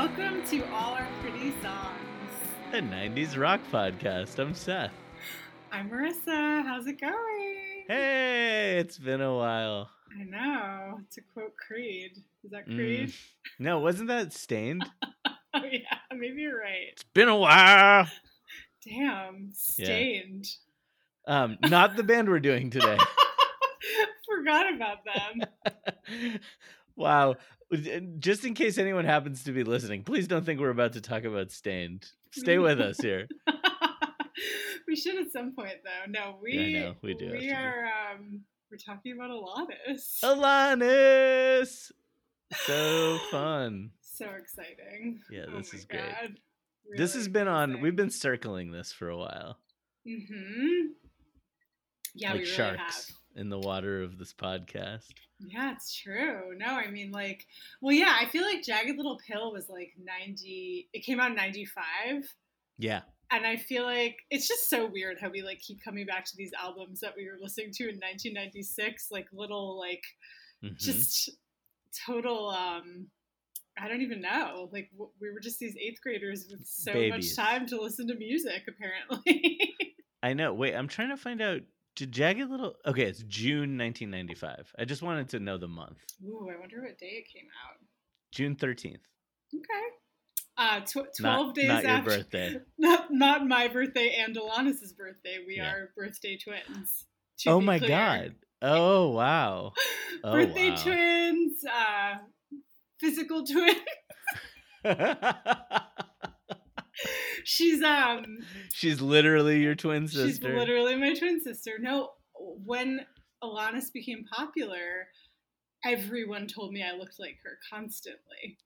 Welcome to All Our Pretty Songs. The 90s Rock Podcast. I'm Seth. I'm Marissa. How's it going? Hey, it's been a while. I know. To quote Creed. Is that Creed? Mm. No, wasn't that Staind? oh, yeah. Maybe you're right. It's been a while. Damn. Yeah. Staind. Um, not the band we're doing today. Forgot about them. wow. Just in case anyone happens to be listening, please don't think we're about to talk about Staind. Stay with us here. we should at some point, though. No, we, Yeah, know. We do We are, um, we're talking about Alanis. Alanis! So fun. So exciting. Yeah, Oh this my is great. God. This has Really been on, we've been circling this for a while. Mm-hmm. Yeah, like really sharks have. in the water of this podcast. Yeah, it's true. No, I mean, like, well, yeah, I feel like Jagged Little Pill was like 90, it came out in 95. Yeah. And I feel like it's just so weird how we like keep coming back to these albums that we were listening to in 1996, like little, like, Mhm. just total, um, I don't even know. Like, w- we were just these eighth graders with so Babies. much time to listen to music, apparently. I know. Wait, I'm trying to find out. Jagged Little? Okay, it's June 1995. I just wanted to know the month. Ooh, I wonder what day it came out. June 13th. Okay. Uh, tw- 12 Not, days not your after. birthday. Not, not my birthday and Alanis' birthday. We Yeah. are birthday twins. Oh my clear. god. Oh wow. Oh, birthday wow. twins, uh, physical twins. She's um She's literally your twin sister. she's literally my twin sister. No, when Alanis became popular, everyone told me I looked like her constantly.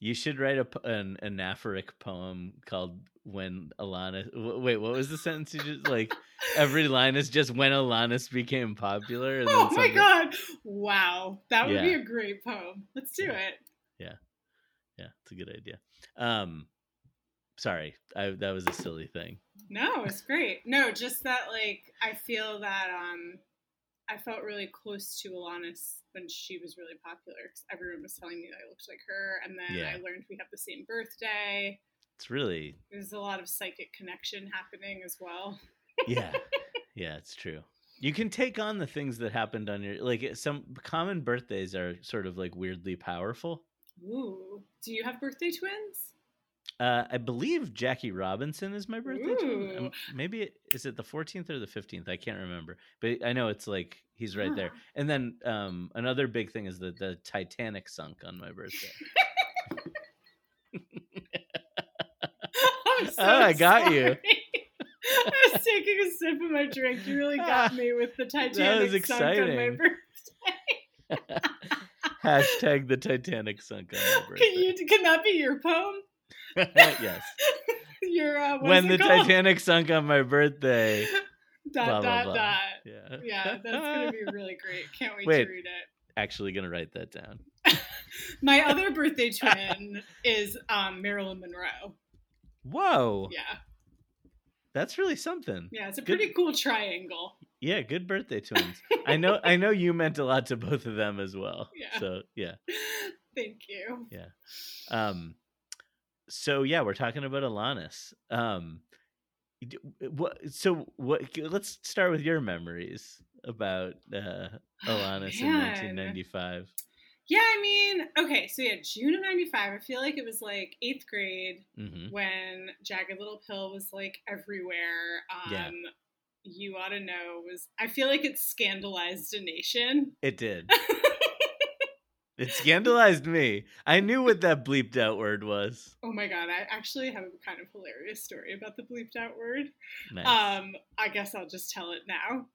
you should write a an anaphoric poem called "When Alanis." w- Wait, what was the sentence you just like? Every line is just when Alanis became popular. And Oh my something- god! Wow, that would be a great poem. Let's do Yeah. it. Yeah, yeah, it's a good idea. Um, sorry, I that was a silly thing. No, it's great. No, just that like I feel that um I felt really close to Alanis when she was really popular because everyone was telling me that I looked like her, and then Yeah. I learned we have the same birthday. It's really There's a lot of psychic connection happening as well. yeah yeah it's true you can take on the things that happened on your like some common birthdays are sort of like weirdly powerful Ooh, do you have birthday twins? Uh i believe jackie robinson is my birthday. Um, maybe it, is it the 14th or the 15th i can't remember but i know it's like he's right there and then um another big thing is that the titanic sunk on my birthday so Oh, I got you. I was taking a sip of my drink. You really got me with the Titanic was sunk on my birthday. hashtag the titanic sunk on my birthday Can you? Can that be your poem? yes Your uh, when the called? Titanic sunk on my birthday. dot blah, blah, dot blah. dot. Yeah. Yeah, that's gonna be really great. Can't wait, Wait. to read it. Actually, gonna write that down. My other birthday twin is um, Marilyn Monroe. Whoa, Yeah, that's really something. yeah, it's a Good- pretty cool triangle. Yeah, good birthday twins. I know. I know you meant a lot to both of them as well. Yeah. So yeah. Thank you. Yeah. Um. So yeah, we're talking about Alanis. Um. What? So what? Let's start with your memories about uh, Alanis in 1995. Yeah, I mean, okay, so yeah, June of '95. I feel like it was like eighth grade hmm when Jagged Little Pill was like everywhere. Um, Yeah. You ought to know was. I feel like it scandalized a nation. It did. It scandalized me. I knew what that bleeped out word was. Oh my god, I actually have a kind of hilarious story about the bleeped out word. Nice. Um, I guess I'll just tell it now.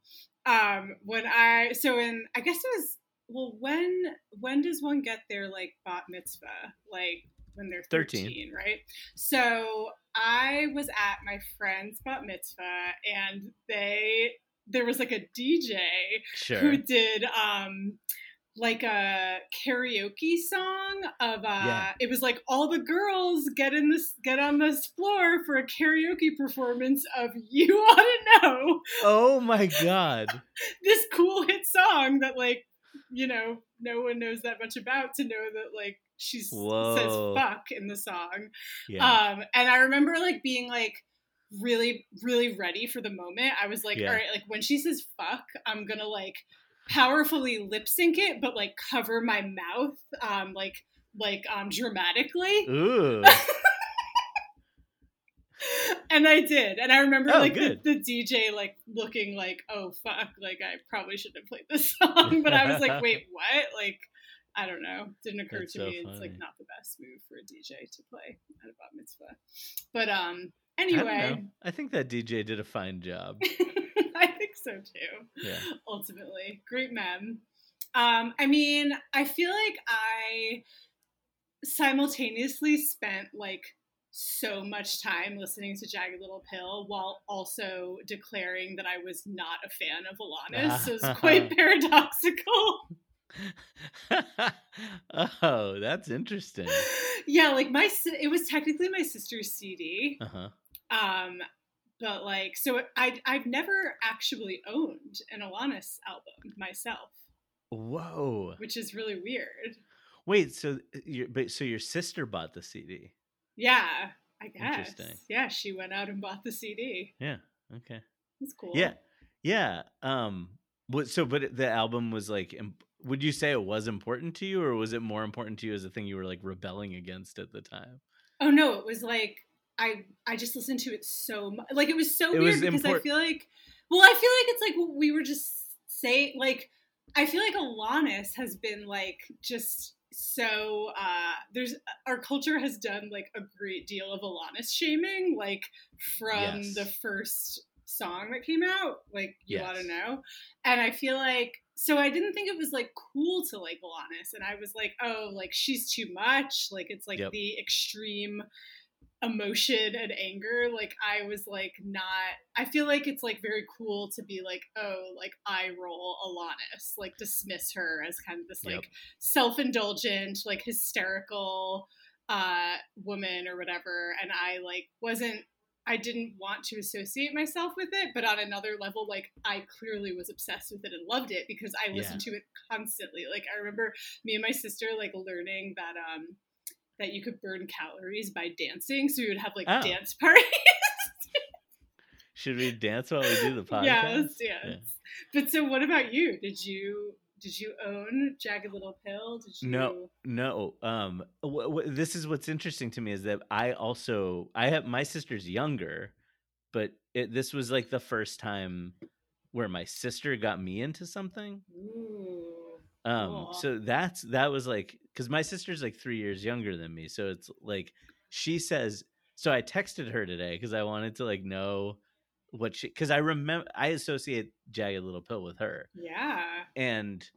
Um, when I so in I guess it was well when when does one get their like bat mitzvah? Like when they're 13, 13. right? So I was at my friend's bat mitzvah and they there was like a DJ sure. who did um like a karaoke song of uh Yeah. it was like all the girls get in this get on this floor for a karaoke performance of you ought to know Oh my god. this cool hit song that like you know no one knows that much about to know that like she says fuck in the song. Yeah. Um, and I remember like being like really, really ready for the moment. I was like, Yeah. all right, like when she says fuck, I'm gonna like powerfully lip sync it, but like cover my mouth, um, like like um dramatically. Ooh. and I did. And I remember Oh, like the, the DJ like looking like, oh fuck, like I probably shouldn't have played this song. But I was like, wait, what? Like I don't know. Didn't occur That's to so me. It's like not the best move for a DJ to play at a bat mitzvah. But um I don't know. Anyway, I think that DJ did a fine job. I think so too. Yeah. Ultimately, great mem. Um, I mean, I feel like I simultaneously spent like so much time listening to Jagged Little Pill while also declaring that I was not a fan of Alanis. so it's quite paradoxical. oh, that's interesting. yeah, like my it was technically my sister's CD. Uh huh. Um, but like, so I I've never actually owned an Alanis album myself, Whoa. which is really weird. Wait. So your but so your sister bought the CD? Yeah, I guess. Interesting. Yeah, she went out and bought the CD. Yeah. Okay. That's cool. Yeah. Yeah. Um. What? So, but the album was like. Would you say it was important to you, or was it more important to you as a thing you were like rebelling against at the time? Oh no, it was like I I just listened to it so much. Like it was so It weird was because I feel like, well, I feel like it's like we were just saying. Like I feel like Alanis has been like just so. uh There's our culture has done like a great deal of Alanis shaming, like from Yes. the first song that came out. Like you Yes. ought to know, and I feel like. So I didn't think it was like cool to like Alanis, and I was like, oh, like she's too much. Like it's like Yep. the extreme emotion and anger like i was like not i feel like it's like very cool to be like oh like i roll alanis like dismiss her as kind of this Yep. like self-indulgent like hysterical uh woman or whatever and i like wasn't i didn't want to associate myself with it but on another level like i clearly was obsessed with it and loved it because i listened to it constantly like i remember me and my sister like learning that um that you could burn calories by dancing. So we would have like Oh. dance parties. Should we dance while we do the podcast? yes, yes. Yeah. But so what about you? Did you did you own Jagged Little Pill? Did you No, no. Um, wh- wh- this is what's interesting to me is that I also I have my sister's younger, but it, this was like the first time where my sister got me into something. Ooh. Um, Cool. so that's that was like because my sister's like three years younger than me, so it's like she says. So I texted her today because I wanted to like know what she because I remember I associate Jagged Little Pill with her Yeah. and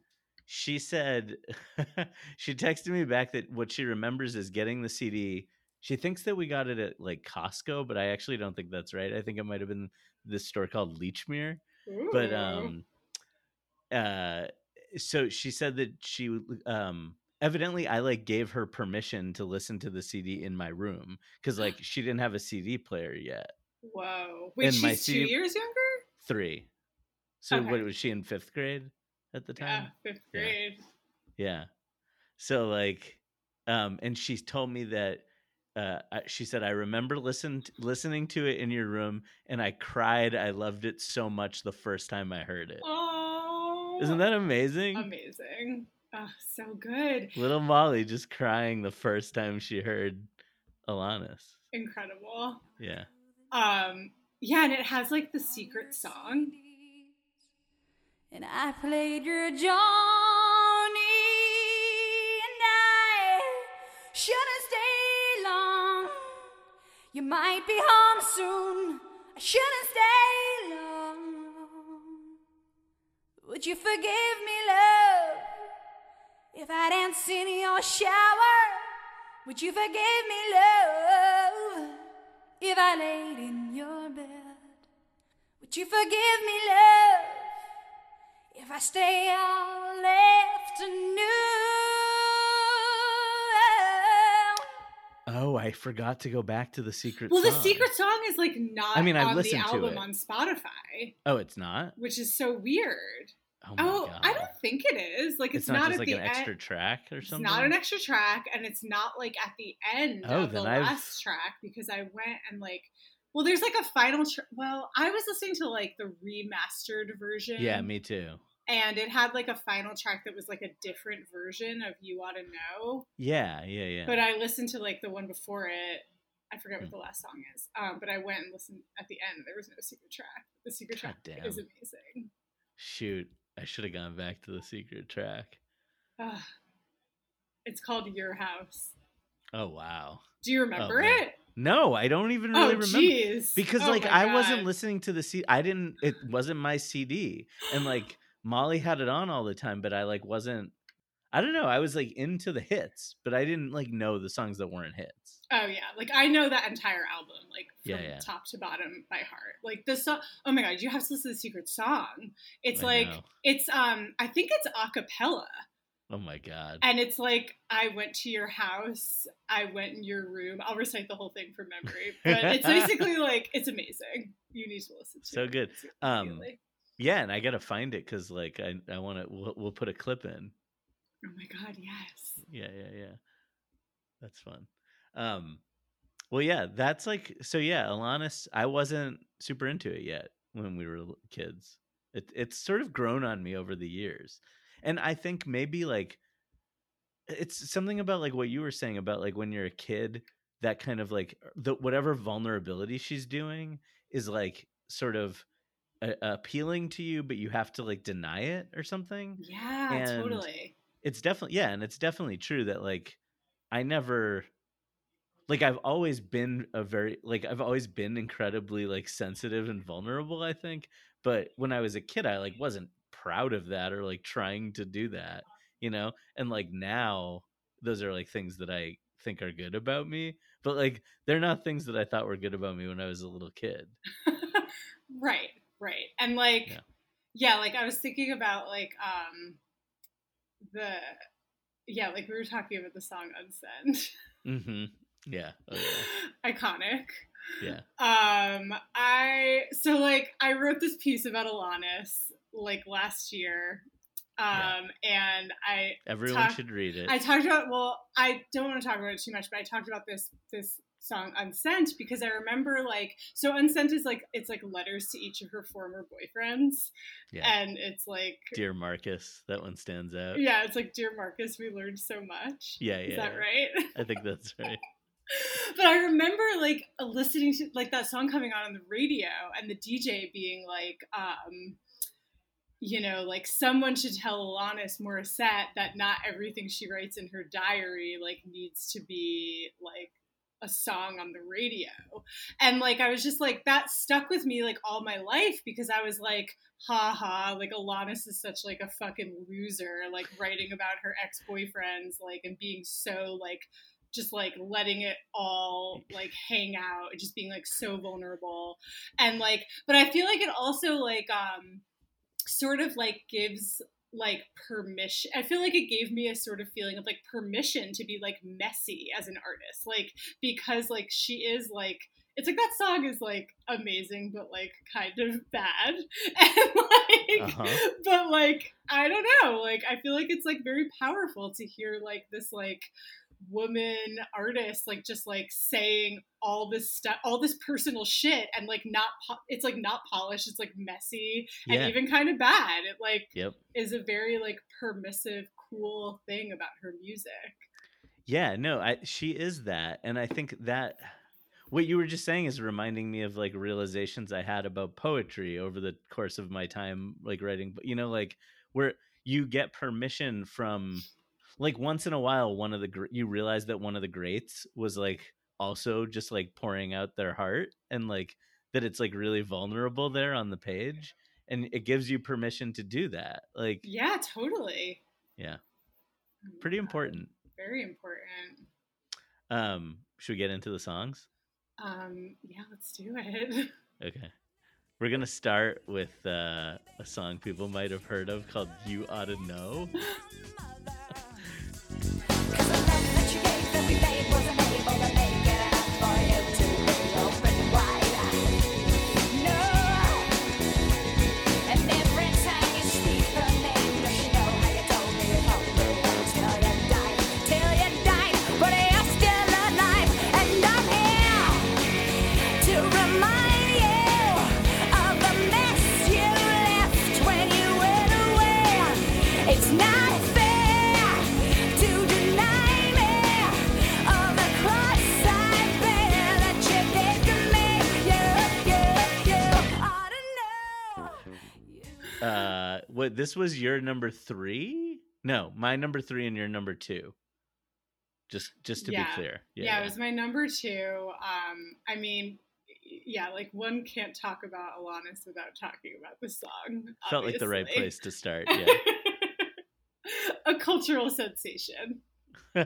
she said she texted me back that what she remembers is getting the CD. She thinks that we got it at like Costco, but I actually don't think that's right. I think it might have been this store called Lechmere. But um uh so she said that she would, um evidently I like gave her permission to listen to the CD in my room cuz like she didn't have a CD player yet. Whoa. Wait, and she's my two years younger? 3. So Okay. what was she in 5th grade at the Yeah, time? fifth Yeah. grade. Yeah. So like, um, and she told me that uh, she said I remember listen listening to it in your room, and I cried. I loved it so much the first time I heard it. Oh. Isn't that amazing? amazing? Oh, so good. Little Molly just crying the first time she heard Alanis. Incredible. Yeah. Um, yeah, and it has like the secret song. And I played your Johnny, and I shouldn't stay long. You might be home soon. I shouldn't stay long. Would you forgive me, love, if I dance in your shower? Would you forgive me, love, if I laid in your bed? Would you forgive me, love? If I stay all afternoon, Oh, I forgot to go back to the secret. Well, the secret song is like not I mean, I've on the listened to album it. on Spotify, Oh, it's not. which is so weird. Oh, Oh. I don't think it is. Like It's, it's, not, not, just like an end. extra track or It's something. not an extra track, and it's not like at the end Oh, of the I've- last track because I went and like, well, there's like a final. Tr- well, I was listening to like the remastered version. Yeah, me too. and it had like a final track that was like a different version of "You Ought to Know." Yeah, yeah, yeah. But I listened to like the one before it. I forget Hmm. what the last song is. Um, but I went and listened at the end. There was no secret track. The secret God track damn. is amazing. Shoot, I should have gone back to the secret track. Ugh. It's called Your House. Oh wow. Do you remember oh, man. it? No, I don't even really oh, remember. jeez. because Oh like I wasn't listening to the CD. I didn't it wasn't my CD and like Molly had it on all the time but I like wasn't I don't know I was like into the hits but I didn't like know the songs that weren't hits. Oh yeah, like I know that entire album, like from Yeah, yeah. top to bottom by heart. Like the song. Oh my god, you have to listen to the secret song. It's I like know. it's um I think it's a cappella. Oh my god. And it's like I went to your house, I went in your room. I'll recite the whole thing from memory, but it's basically like it's amazing. You need to listen to So it. good. Um, Yeah, and I got to find it cuz like I I want to we'll, we'll put a clip in. Oh my god, yes. Yeah, yeah, yeah. That's fun. Um well yeah, that's like so yeah, Alanis I wasn't super into it yet when we were kids. It it's sort of grown on me over the years. And I think maybe like it's something about like what you were saying about like when you're a kid that kind of like the whatever vulnerability she's doing is like sort of a- appealing to you but you have to like deny it or something Yeah, And- totally. It's definitely yeah and it's definitely true that like i never like i've always been a very like i've always been incredibly like sensitive and vulnerable i think but when i was a kid i like wasn't proud of that or like trying to do that you know and like now those are like things that i think are good about me but like they're not things that i thought were good about me when i was a little kid right, right. And like Yeah. yeah. like I was thinking about like um the yeah, like we were talking about the song Unsent. mm-hmm yeah oh, yeah Iconic. yeah Um I so like I wrote this piece about Alanis like last year. Um Yeah. and I everyone Talk- should read it I talked about well, I don't want to talk about it too much, but I talked about this this song Unsent because I remember like so Unsent is like it's like letters to each of her former boyfriends. yeah And it's like dear marcus that one stands out yeah, it's like dear Marcus, we learned so much. Yeah, Is that right? I think that's right. but I remember like listening to like that song coming on on the radio and the DJ being like, um, you know, like someone should tell Alanis Morissette that not everything she writes in her diary like needs to be like a song on the radio. And like I was just like that stuck with me like all my life because I was like, ha ha, like Alanis is such like a fucking loser, like writing about her ex-boyfriends, like and being so like just like letting it all like hang out just being like so vulnerable and like but i feel like it also like um sort of like gives like permission i feel like it gave me a sort of feeling of like permission to be like messy as an artist like because like she is like it's like that song is like amazing but like kind of bad and like Uh-huh. but like i don't know like i feel like it's like very powerful to hear like this like woman artist like just like saying all this stuff all this personal shit and like not po- it's like not polished it's like messy Yeah. and even kind of bad it like Yep. is a very like permissive cool thing about her music Yeah, no, I she is that. And I think that what you were just saying is reminding me of like realizations I had about poetry over the course of my time like writing, but you know like where you get permission from like once in a while one of the gr- you realize that one of the greats was like also just like pouring out their heart and like that it's like really vulnerable there on the page and it gives you permission to do that. Like yeah totally yeah, Oh pretty important. very important Um should we get into the songs? um yeah let's do it Okay. We're going to start with uh, a song people might have heard of called You Oughta Know. what? This was your number three? No, my number three and your number two. Just, just to Yeah. be clear. Yeah, yeah, it was my number two. Um, I mean, yeah, like one can't talk about Alanis without talking about the song. Felt like the right place to start. Yeah. A cultural sensation.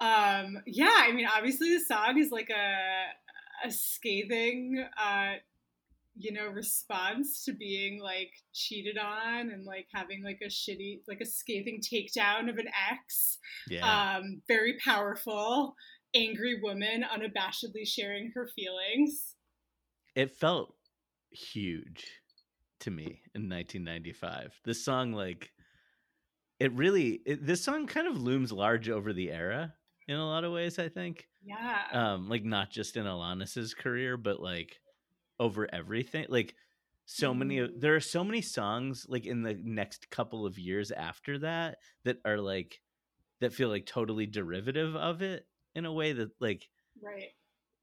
Um, yeah, I mean, obviously the song is like a a scathing, uh, you know, response to being like cheated on and like having like a shitty, like a scathing takedown of an ex. yeah. Um, very powerful, angry woman, unabashedly sharing her feelings. it felt huge to me in 1995 this song like it really it, this song kind of looms large over the era in a lot of ways i think Yeah. um like not just in alanis's career but like over everything like so many of Mm. there are so many songs like in the next couple of years after that that are like that feel like totally derivative of it in a way that like right.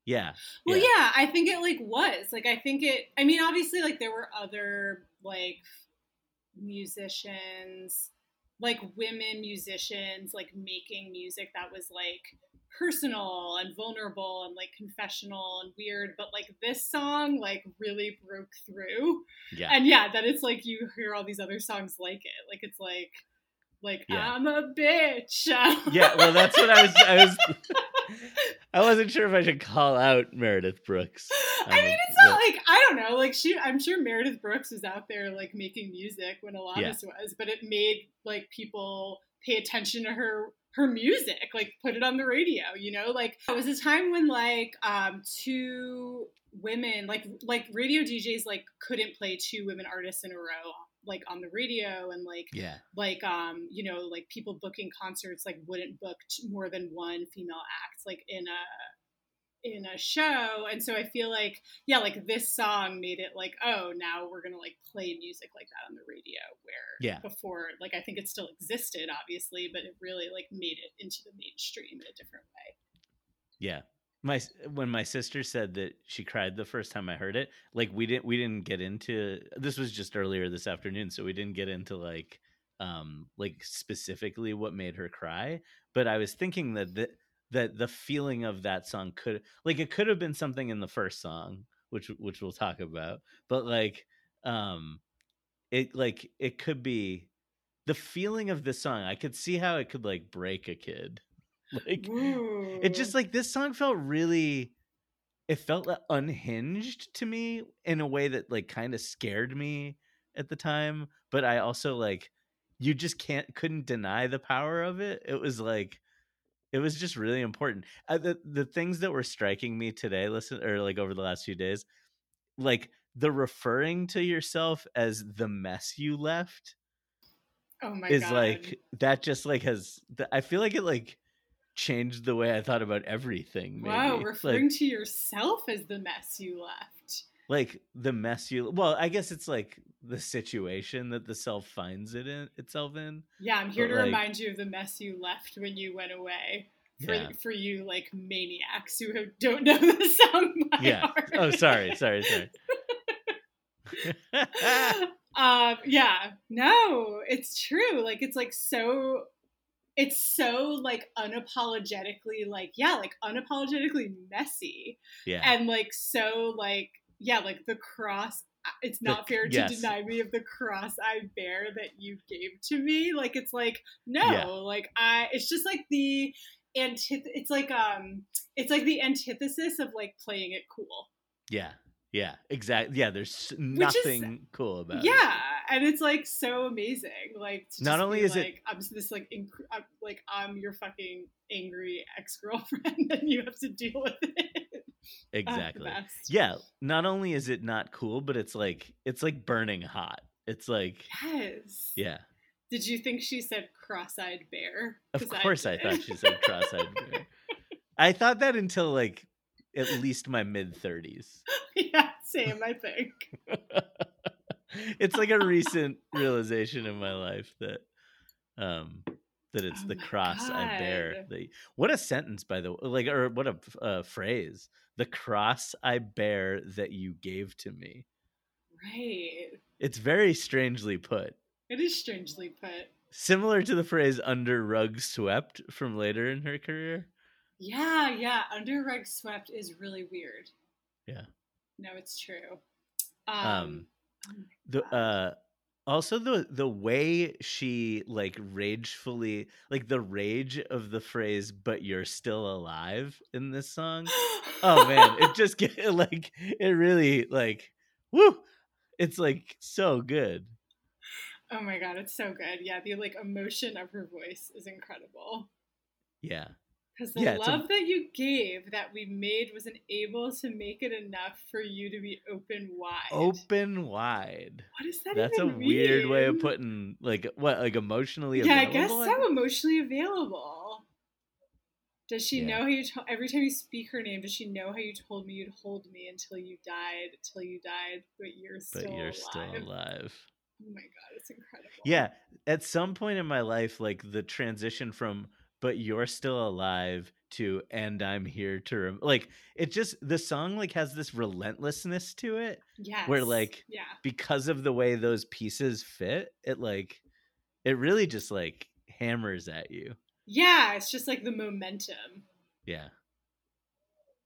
yeah Well, yeah. yeah, I think it like was like I think it. I mean, obviously, like there were other like musicians, like women musicians, like making music that was like personal and vulnerable and like confessional and weird. But like this song, like really broke through. yeah And yeah, that it's like you hear all these other songs like it. Like it's like. Like Yeah. I'm a bitch. yeah well that's what i was i was i wasn't sure if i should call out meredith brooks I Um, mean, it's not like I don't know. Like she, I'm sure Meredith Brooks was out there like making music when Alanis was, but it made like people pay attention to her her music, like put it on the radio. You know, like it was a time when like um two women, like like radio DJs, like couldn't play two women artists in a row like on the radio and like yeah like um you know like people booking concerts like wouldn't book t- more than one female act like in a in a show and so i feel like yeah like this song made it like oh now we're gonna like play music like that on the radio where Yeah. before like i think it still existed obviously but it really like made it into the mainstream in a different way Yeah. My when my sister said that she cried the first time I heard it, like we didn't we didn't get into this was just earlier this afternoon, so we didn't get into like um like specifically what made her cry, but I was thinking that the, that the feeling of that song could like it could have been something in the first song, which which we'll talk about, but like um it like it could be the feeling of this song. I could see how it could like break a kid. Like it just like this song felt really it felt like unhinged to me in a way that like kind of scared me at the time but i also like you just can't couldn't deny the power of it it was like it was just really important uh, the the things that were striking me today listen or like over the last few days like the referring to yourself as the mess you left oh my God. is god like that just like has i feel like it like changed the way i thought about everything maybe. wow like, referring to yourself as the mess you left like the mess you well i guess it's like the situation that the self finds it in itself in yeah i'm here But, to like- remind you of the mess you left when you went away. For, Yeah. for you like maniacs who have- don't know the song yeah. heart. oh sorry sorry sorry. Um yeah. No it's true. Like it's like so it's so like unapologetically like yeah like unapologetically messy yeah. and like so like yeah like the cross it's not The- fair to yes. deny me of the cross i bear that you gave to me like it's like no Yeah. like i it's just like the antith it's like um it's like the antithesis of like playing it cool yeah yeah exactly yeah there's s- is- nothing cool about it yeah and it's like so amazing like to Not only is it- like i'm just this like inc- I'm, like i'm your fucking angry ex-girlfriend and you have to deal with it exactly yeah not only is it not cool but it's like it's like burning hot it's like yes yeah did you think she said cross-eyed bear Of course, I, did. thought she said cross-eyed bear. I thought that until like at least my mid thirties. yeah same i think it's like a recent realization in my life that um that it's Oh the cross I bear. The, what a sentence, by the way, like, or what a uh, phrase. The cross I bear that you gave to me. Right. It's very strangely put. It is strangely put. Similar to the phrase under rug swept from later in her career. Yeah, yeah. Under rug swept is really weird. Yeah. No, it's true. Um, Um, oh the uh also the the way she like ragefully like the rage of the phrase but you're still alive in this song oh man it just get like it really like woo it's like so good oh my god, it's so good. Yeah, the like emotion of her voice is incredible. yeah Because the Yeah, it's a- love that you gave that we made wasn't able to make it enough for you to be open wide. open wide What does that that's a even weird way of putting like what like emotionally Yeah, I available guess so. Emotionally available. Does she Yeah. know how you to- every time you speak her name? Does she know how you told me you'd hold me until you died, till you died, but you're still but you're alive? still alive Oh my god, it's incredible. Yeah, at some point in my life, like the transition from "but you're still alive" to "and I'm here to rem-, like it just the song like has this relentlessness to it yeah where like yeah, because of the way those pieces fit, it like it really just like hammers at you. yeah, it's just like the momentum. Yeah,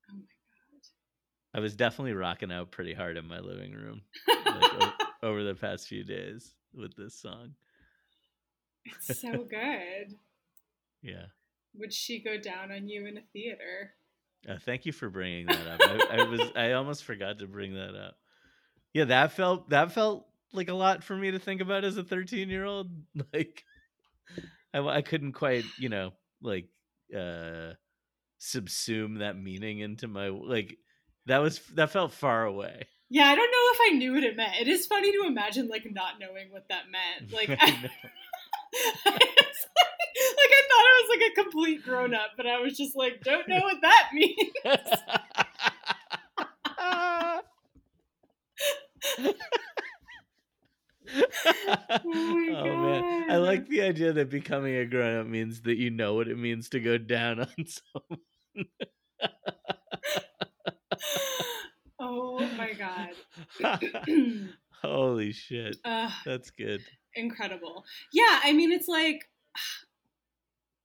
Oh my god. I was definitely rocking out pretty hard in my living room like, o- over the past few days with this song. it's so good. Yeah. Would she go down on you in a theater? Uh, thank you for bringing that up. I, I was I almost forgot to bring that up. Yeah, that felt that felt like a lot for me to think about as a 13 year old. Like, I I couldn't quite you know like uh subsume that meaning into my like that was that felt far away. Yeah, I don't know if I knew what it meant. It is funny to imagine like not knowing what that meant. Like, I I, know. it's like, I thought I was like a complete grown up, but I was just like, don't know what that means. oh my oh, man, I like the idea that becoming a grown up means that you know what it means to go down on someone. oh my god. Holy shit, Ugh, that's good. Incredible. Yeah, I mean, it's like.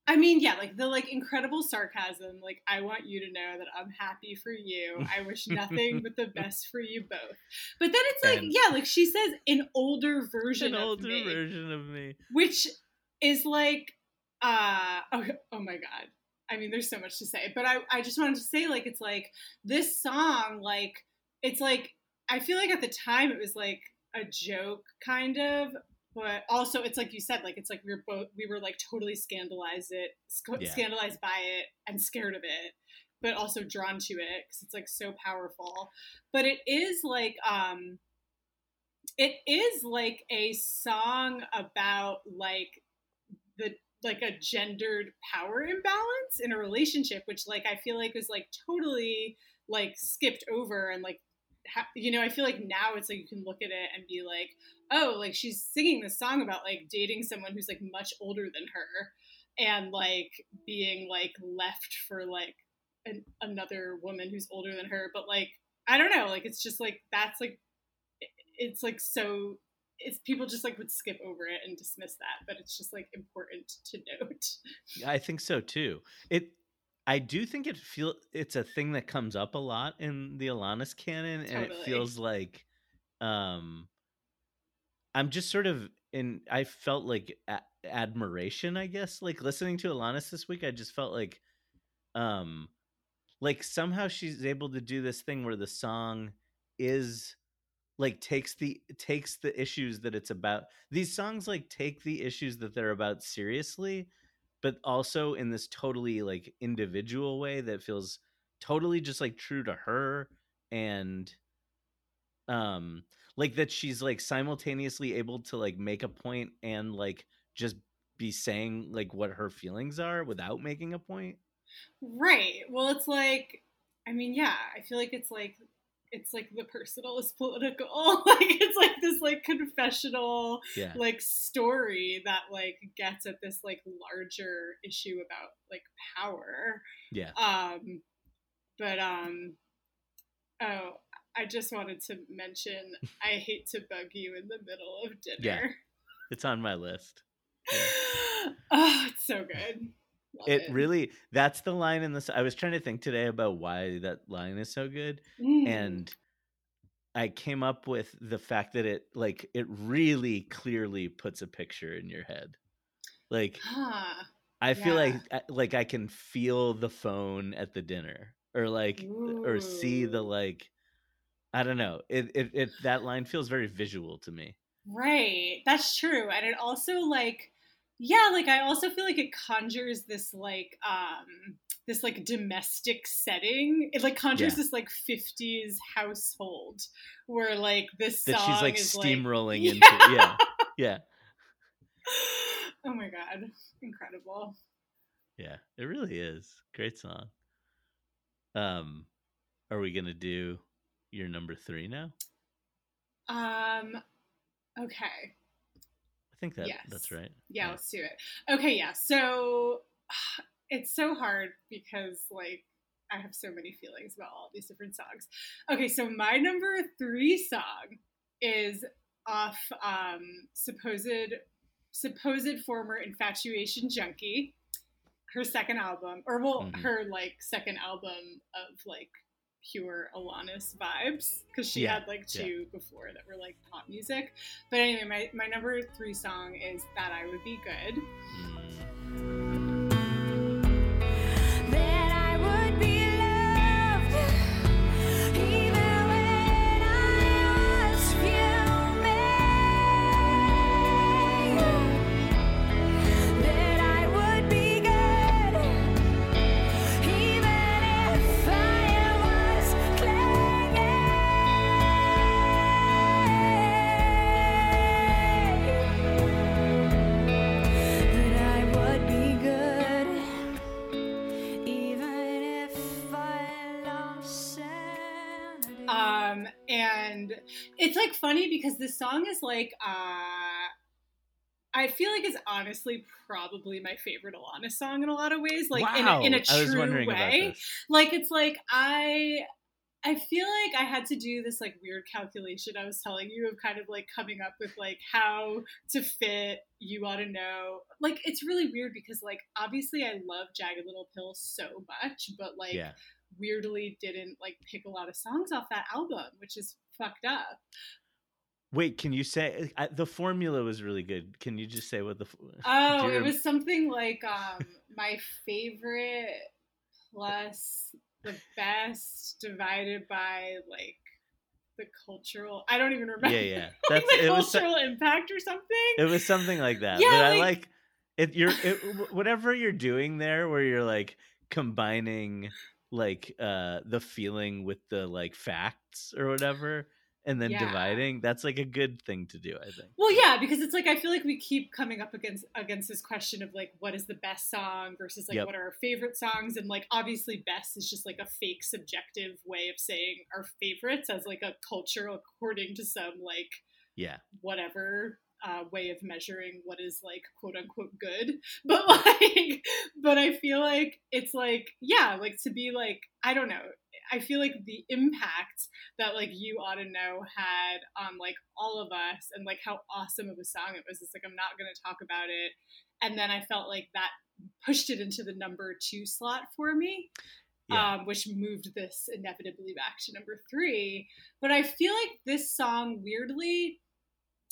I mean, yeah, like the like incredible sarcasm. Like, I want you to know that I'm happy for you. I wish nothing but the best for you both. But then it's like, And- yeah, like she says, an older version An of older me, version of me. which is like, uh, oh, oh my god. I mean, there's so much to say, but I, I just wanted to say, like, it's like this song, like, it's like I feel like at the time it was like a joke, kind of, but also it's like you said, like it's like we were both we were like totally scandalized it, sc- Yeah. scandalized by it, and scared of it, but also drawn to it because it's like so powerful. But it is like um, it is like a song about like the like a gendered power imbalance in a relationship which like i feel like was like totally like skipped over and like ha- you know i feel like now it's like you can look at it and be like oh like she's singing this song about like dating someone who's like much older than her and like being like left for like an, another woman who's older than her but like i don't know like it's just like that's like it- it's like so it's people just like would skip over it and dismiss that but it's just like important to note I think so too. It I do think it feel it's a thing that comes up a lot in the Alanis canon and it feels like um I'm just sort of in I felt like a- admiration, I guess. Like listening to Alanis this week, I just felt like um like somehow she's able to do this thing where the song is like takes the takes the issues that it's about. These songs like take the issues that they're about seriously, but also in this totally like individual way that feels totally just like true to her and um like that she's like simultaneously able to like make a point and like just be saying like what her feelings are without making a point right well it's like i mean yeah i feel like it's like it's like the personal is political. like it's like this like confessional Yeah. like story that like gets at this like larger issue about like power. Yeah. Um but um oh I just wanted to mention I hate to bug you in the middle of dinner. Yeah, It's on my list. oh, it's so good. Love It really that's the line in this I was trying to think today about why that line is so good Mm. and I came up with the fact that it like it really clearly puts a picture in your head. Like Huh. I feel like Yeah. I- like I can feel the phone at the dinner or like or see the like I don't know. It, it it that line feels very visual to me. Right. That's true. And it also like yeah, like I also feel like it conjures this like um this like domestic setting. It like conjures Yeah. this like 50s household where like this That song she's like is steamrolling like, into yeah. Yeah. oh my god. Incredible. Yeah. It really is. Great song. Um are we gonna do your number three now? Um okay. I think that Yes. that's right. Yeah, let's do it. Okay, yeah. So it's so hard because like I have so many feelings about all these different songs. Okay, so my number three song is off um supposed supposed former infatuation junkie, her second album, or well, Mhm. her like second album of like pure Alanis vibes because she Yeah, had like yeah. two before that were like pop music. But anyway, my, my number three song is That I Would Be Good. Mm, like funny because this song is like, uh, I feel like it's honestly probably my favorite Alana song in a lot of ways. Like wow. in a, in a true way. like it's like I I feel like I had to do this like weird calculation I was telling you of kind of like coming up with like how to fit you ought to know. Like it's really weird because like obviously I love Jagged Little Pill so much, but like Yeah. Weirdly didn't like pick a lot of songs off that album, which is fucked up. Wait, can you say I, the formula was really good? Can you just say what the? Oh, it was something like um my favorite plus the best divided by like the cultural I don't even remember. Yeah, yeah. like That's the it was. cultural impact or something. It was something like that. Yeah, but I like- like it. You're it, whatever you're doing there, where you're like combining like uh the feeling with the like facts or whatever, and then Yeah. dividing. That's like a good thing to do. I think. Well, yeah, because it's like I feel like we keep coming up against against this question of like what is the best song versus like Yep. what are our favorite songs, and like obviously best is just like a fake subjective way of saying our favorites as like a culture according to some like Yeah. whatever uh, way of measuring what is like quote unquote good but like but i feel like it's like yeah like to be like i don't know i feel like the impact that like you ought to know had on like all of us and like how awesome of a song it was it's like i'm not going to talk about it and then i felt like that pushed it into the number two slot for me Yeah. um, which moved this inevitably back to number three. But I feel like this song, weirdly,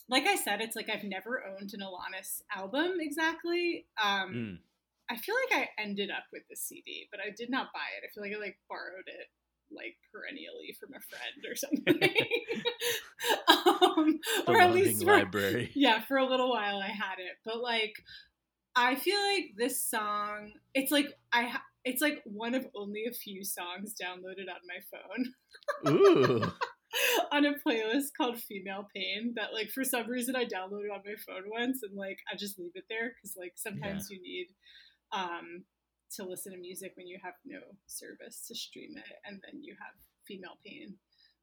like I said, it's like I've never owned an Alanis album exactly. Um, Mm. I feel like I ended up with the CD, but I did not buy it. I feel like I like borrowed it like perennially from a friend or something. um, or at least for, library. yeah, for a little while I had it, but like I feel like this song, it's like I ha- it's like one of only a few songs downloaded on my phone Ooh. on a playlist called Female Pain that like for some reason I downloaded on my phone once and like I just leave it there cuz like sometimes you need um to listen to music when you have no service to stream it and then you have Female Pain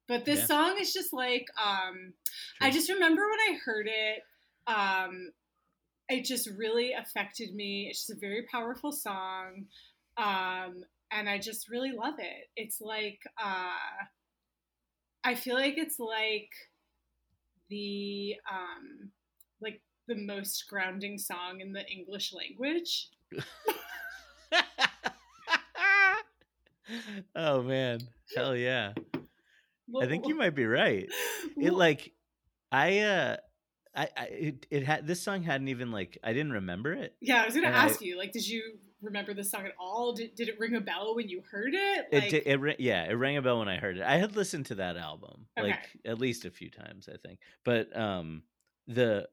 But this Yeah. song is just like um I just remember when I heard it, um, it just really affected me. It's just a very powerful song. Um, and I just really love it. It's like uh I feel like it's like the um like the most grounding song in the English language. oh man, hell yeah! I think you might be right. It like, I uh, I, I it, it had this song hadn't even like I didn't remember it. Yeah, I was gonna and I- ask you, like, did you remember the song at all? Did, did it ring a bell when you heard it? It Like, di- it ra- yeah, it rang a bell when I heard it. I had listened to that album Okay. like at least a few times, I think. But um, the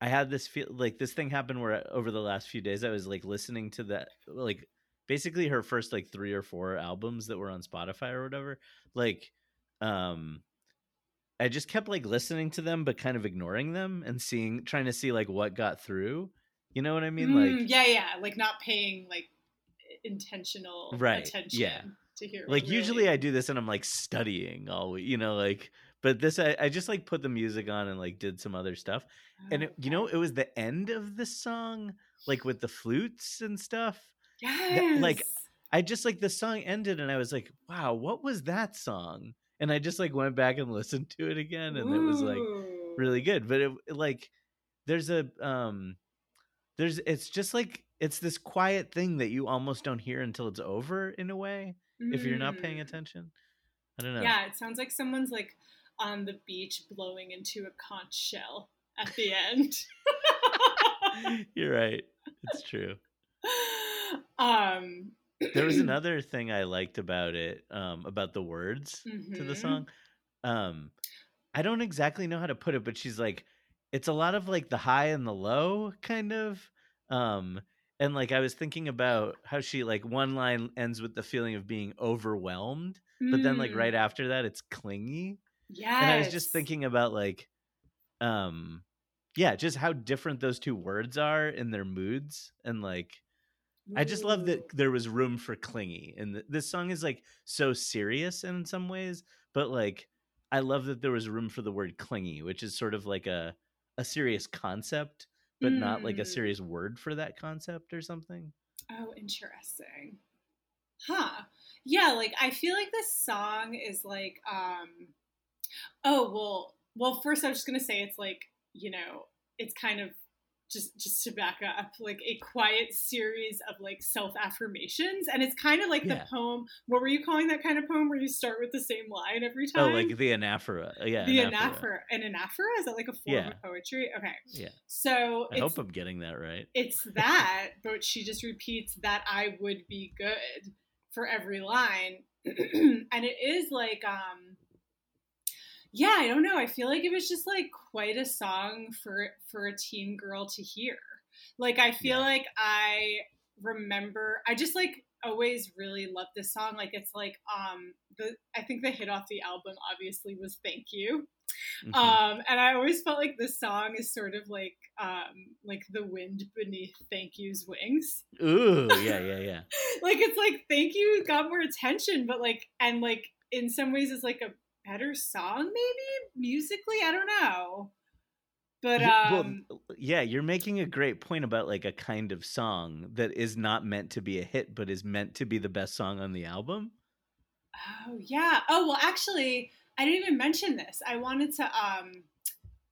I had this feel like this thing happened where over the last few days I was like listening to that like basically her first like three or four albums that were on Spotify or whatever. Like, um, I just kept like listening to them but kind of ignoring them and seeing trying to see like what got through. You know what I mean? Mm, like yeah, yeah, like not paying like intentional Right, attention yeah. to hear. like really- usually I do this and I'm like studying all week, you know, like but this I, I just like put the music on and like did some other stuff. And it, you know, it was the end of the song, like with the flutes and stuff. yes, like, I just like the song ended and I was like, wow, what was that song? And I just like went back and listened to it again and it was like really good. But it, like there's a um there's it's just like it's this quiet thing that you almost don't hear until it's over in a way if you're not paying Mm. attention. I don't know. Yeah, it sounds like someone's like on the beach blowing into a conch shell at the end. You're right. It's true. um, There was another thing I liked about it, um, about the words to the Mhm. song. Um, I don't exactly know how to put it, but she's like, it's a lot of like the high and the low kind of. Um, and like I was thinking about how she like one line ends with the feeling of being overwhelmed, but then like Mm, right after that it's clingy. yeah And I was just thinking about like, um, yeah, just how different those two words are in their moods and like I just love that there was room for clingy, and th- this song is like so serious in some ways, but like I love that there was room for the word clingy, which is sort of like a a serious concept, but not like a Mm. serious word for that concept or something. Oh, interesting. Huh. Yeah, like I feel like this song is like um oh, well, well first I was just going to say it's like, you know, it's kind of just just to back up, like a quiet series of like self-affirmations and it's kind of like Yeah. the poem. What were you calling that kind of poem where you start with the same line every time? Oh, like the anaphora. Uh, Yeah, the anaphora. anaphora. An anaphora is that like a form Yeah. of poetry? Okay. Yeah, So I hope I'm getting that right. it's that, but she just repeats that I would be good for every line. and it is like, um, yeah, I don't know. I feel like it was just like quite a song for for a teen girl to hear. Like I feel Yeah. like I remember I just like always really loved this song. Like it's like um the I think the hit off the album obviously was Thank You. Mhm. Um, and I always felt like this song is sort of like um, like the wind beneath Thank You's wings. Ooh, yeah, yeah, yeah. Like it's like Thank You got more attention, but like and like in some ways is like a better song, maybe musically. I don't know. But Yeah, um, well, yeah, you're making a great point about like a kind of song that is not meant to be a hit, but is meant to be the best song on the album. oh yeah. Oh well, actually, I didn't even mention this. I wanted to. Um,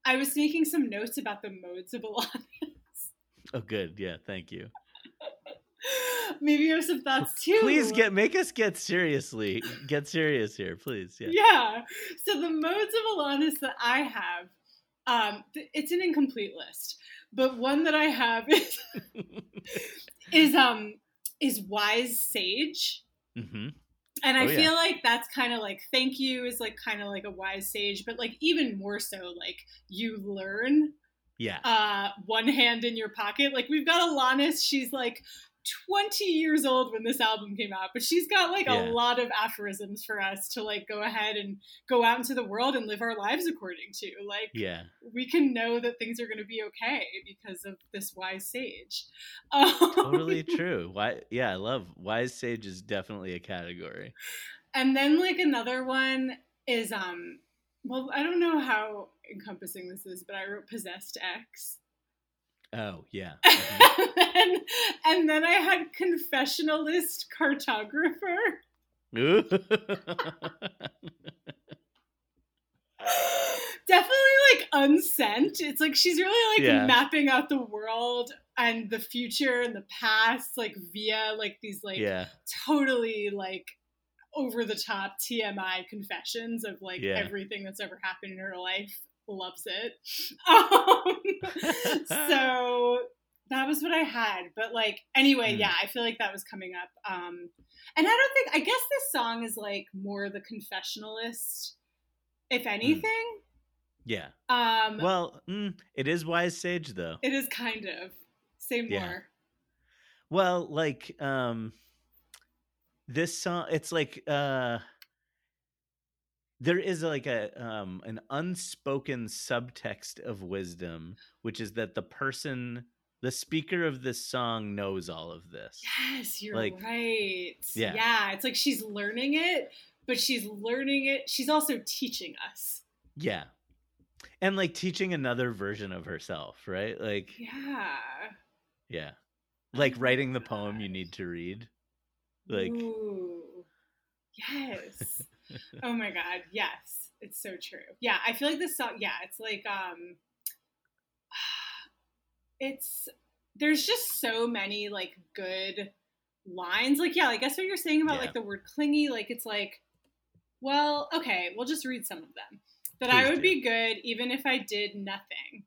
I was making some notes about the modes of a Alanis. Oh, good. Yeah, thank you. Maybe you have some thoughts too. Please get make us get seriously get serious here, please. Yeah. Yeah. So the modes of Alanis that I have, um, it's an incomplete list, but one that I have is is um is wise sage, Mm-hmm. and I Oh, yeah. feel like that's kind of like thank you is like kind of like a wise sage, but like even more so like you learn Yeah. uh one hand in your pocket. Like we've got Alanis, she's like 20 years old when this album came out, but she's got like Yeah. a lot of aphorisms for us to like go ahead and go out into the world and live our lives according to. Like Yeah. we can know that things are going to be okay because of this wise sage. Um, Totally true. Why yeah, I love Wise Sage is definitely a category. And then like another one is um well I don't know how encompassing this is, but I wrote possessed X. Oh yeah. Mhm. and, and then I had confessionalist cartographer. Definitely like unsent. It's like she's really like Yeah. mapping out the world and the future and the past, like via like these like yeah. totally like over the top TMI confessions of like Yeah. everything that's ever happened in her life. Loves it. Um, so that was what I had. But like anyway, Mm. yeah, I feel like that was coming up. Um, and I don't think I guess this song is like more the confessionalist, if anything. Yeah. Um, Hmm. Well, mm, it is wise sage though. it is kind of say more. Yeah. Well, like um this song it's like uh there is like a um an unspoken subtext of wisdom which is that the person the speaker of this song knows all of this. Yes, you're Like- right. Yeah. yeah, it's like she's learning it, but she's learning it. She's also teaching us. Yeah. And like teaching another version of herself, right? Like Yeah. yeah. Like writing the poem you need to read. Like Ooh. Yes. Oh my god, yes. It's so true. Yeah, I feel like this song, yeah, it's like um it's there's just so many like good lines. Like yeah, I guess what you're saying about Yeah. like the word clingy, like it's like well, okay, we'll just read some of them. That I would do. be good even if I did nothing.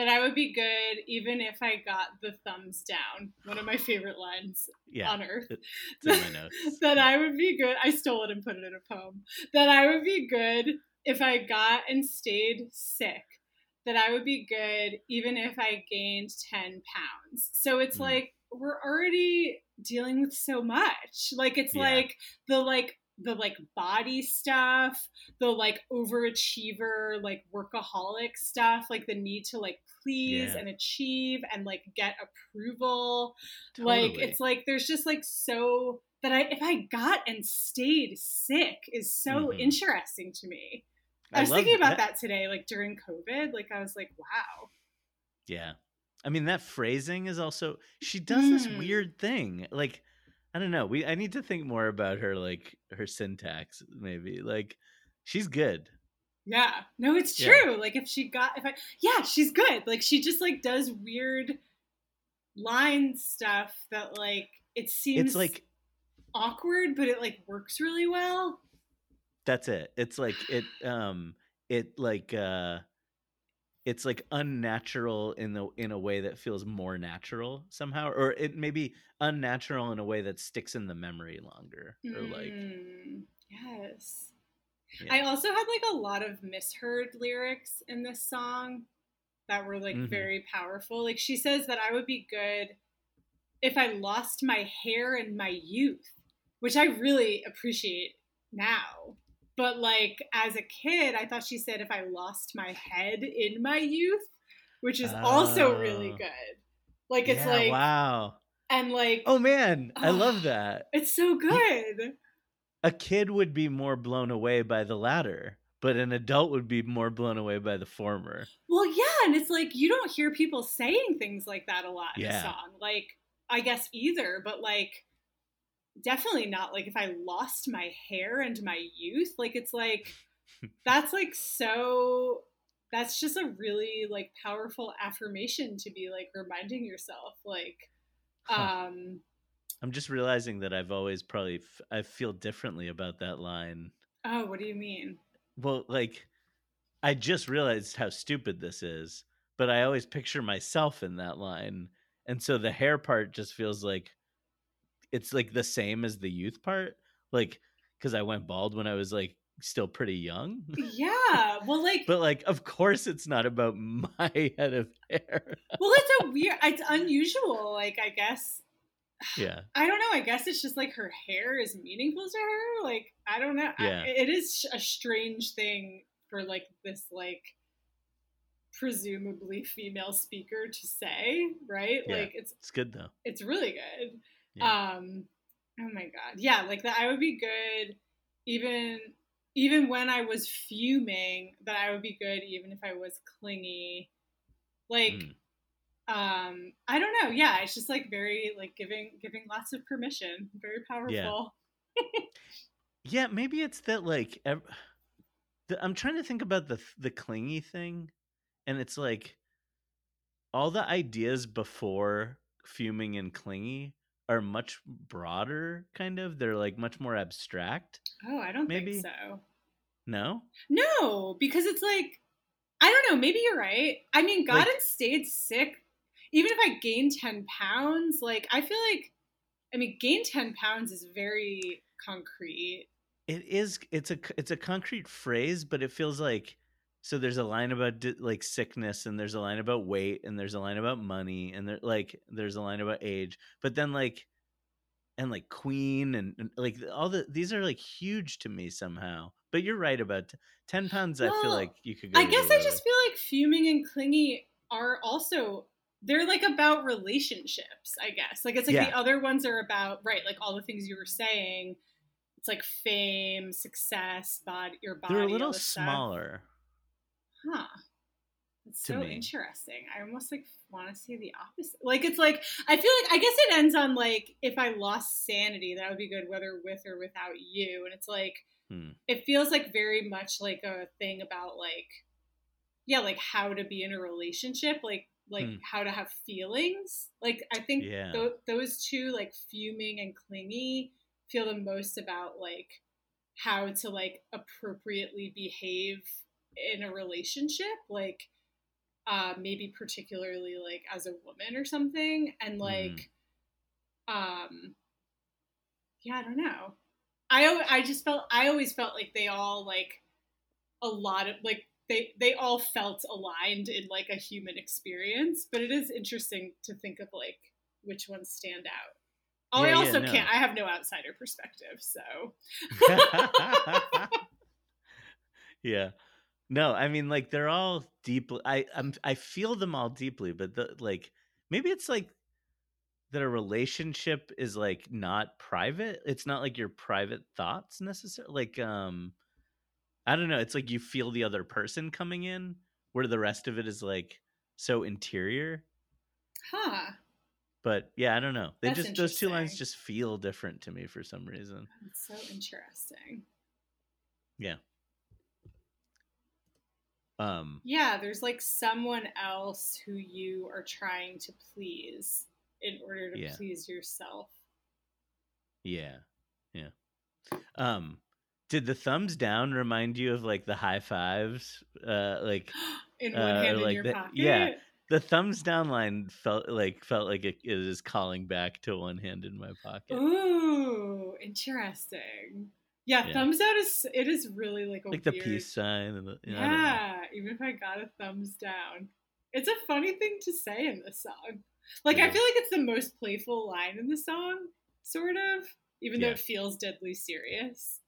That I would be good even if I got the thumbs down. One of my favorite lines yeah. on earth It's in my notes. that I would be good. I stole it and put it in a poem. That I would be good if I got and stayed sick. That I would be good even if I gained 10 pounds. So it's Mm. like we're already dealing with so much. Like it's Yeah. like the like the like body stuff, the like overachiever, like workaholic stuff, like the need to like please Yeah. and achieve and like get approval like it's like there's just like so that I if I got and stayed sick is so Mhm. interesting to me. I, was thinking about that today, like during COVID. Like I was like, wow. Yeah. I mean that phrasing is also she does this Mm. weird thing. Like I don't know. We I need to think more about her like her syntax maybe. Like she's good. Yeah. No, it's Yeah. true. Like if she got if I yeah, she's good. Like she just like does weird line stuff that like it seems It's like awkward, but it like works really well. that's it. It's like it um it like uh it's like unnatural in the in a way that feels more natural somehow or it may be unnatural in a way that sticks in the memory longer or like Mm, yes. yeah. I also had like a lot of misheard lyrics in this song that were like Mhm. very powerful. Like she says that I would be good if I lost my hair and my youth, which I really appreciate now. But like as a kid, I thought she said if I lost my head in my youth, which is also really Oh. good. Like it's Yeah, like wow. and like Oh man, I love that. it's so good. a kid would be more blown away by the latter, but an adult would be more blown away by the former. Well, yeah, and it's like you don't hear people saying things like that a lot in a song. Like, I guess either, but like, definitely not like if I lost my hair and my youth. Like, it's like that's like so. That's just a really like powerful affirmation to be like reminding yourself. Like, Huh. um, I'm just realizing that I've always probably f- I feel differently about that line. oh, what do you mean? Well, like I just realized how stupid this is, but I always picture myself in that line. And so the hair part just feels like it's like the same as the youth part, like cuz I went bald when I was like still pretty young. Yeah, well, like, but like of course it's not about my head of hair. well, it's a weird. It's unusual. Like, I guess yeah. I don't know. I guess it's just like her hair is meaningful to her. Like I don't know. I- Yeah. it is a strange thing for like this like presumably female speaker to say, right? Yeah. Like it's It's good though. it's really good. Yeah. Um oh my god. Yeah, like that I would be good even even when I was fuming, that I would be good even if I was clingy. Like, Mm. um, I don't know. Yeah, it's just like very like giving giving lots of permission. Very powerful. Yeah, yeah maybe it's that like ev- the, I'm trying to think about the the clingy thing, and it's like all the ideas before fuming and clingy are much broader. Kind of, they're like much more abstract. Oh, I don't Maybe. think so. No, No, because it's like I don't know. Maybe you're right. I mean, God Like- and stayed sick. Even if I gained ten pounds, like I feel like, I mean, gain ten pounds is very concrete. it is. It's a it's a concrete phrase, but it feels like so. There's a line about like sickness, and there's a line about weight, and there's a line about money, and there like there's a line about age, but then like and like queen and, and, like all the these are like huge to me somehow but you're right about t- 10 pounds i feel like you could go I guess I just feel like fuming and clingy are also they're like about relationships. I guess like it's like Yeah. the other ones are about right, like all the things you were saying. It's like fame, success, body, your body. they're a little smaller Huh. It's so me. interesting. I almost like want to say the opposite. Like it's like I feel like I guess it ends on like if I lost sanity, that would be good whether with or without you. And it's like Hmm. it feels like very much like a thing about like yeah, like how to be in a relationship, like like Hmm. how to have feelings. Like I think Yeah. tho- those two like fuming and clingy feel the most about like how to like appropriately behave in a relationship like uh maybe particularly like as a woman or something and like um yeah i don't know. I i just felt i always felt like they all like a lot of like they they all felt aligned in like a human experience but it is interesting to think of like which ones stand out. Oh Yeah, i yeah, also no. can't i have no outsider perspective so. Yeah no i mean like they're all deep i i'm i feel them all deeply but the like maybe it's like that a relationship is like not private. It's not like your private thoughts necessarily like um i don't know it's like you feel the other person coming in where the rest of it is like so interior. Huh. But yeah i don't know. They That's just those two lines just feel different to me for some reason. It's so interesting. yeah um Yeah, there's like someone else who you are trying to please in order to Yeah. please yourself. Yeah. Yeah. Um did the thumbs down remind you of like the high fives? Uh like In one Uh, hand in like your the- pocket. yeah. the thumbs down line felt like felt like it, it is calling back to one hand in my pocket. Ooh, interesting. Yeah, Yeah. thumbs out is it is really like a like the peace sign and the you Yeah, know, I even if I got a thumbs down. It's a funny thing to say in this song. Like I feel like it's the most playful line in the song, sort of, even though it feels deadly serious.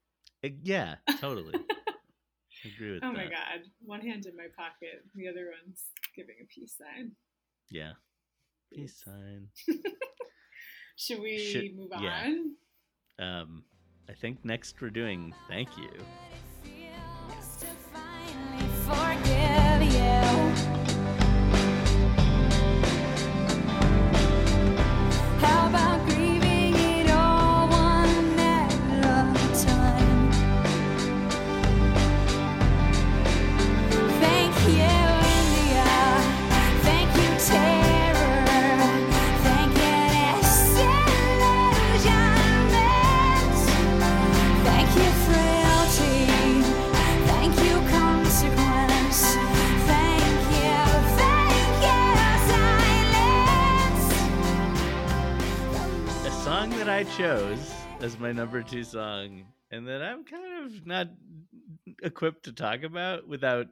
It- yeah, totally. I agree with Oh that. my god. One hand in my pocket, the other one's giving a peace sign. Yeah. Peace sign. Should we Should- move yeah. on? Um I think next we're doing thank you. I chose as my number two song, and that I'm kind of not equipped to talk about without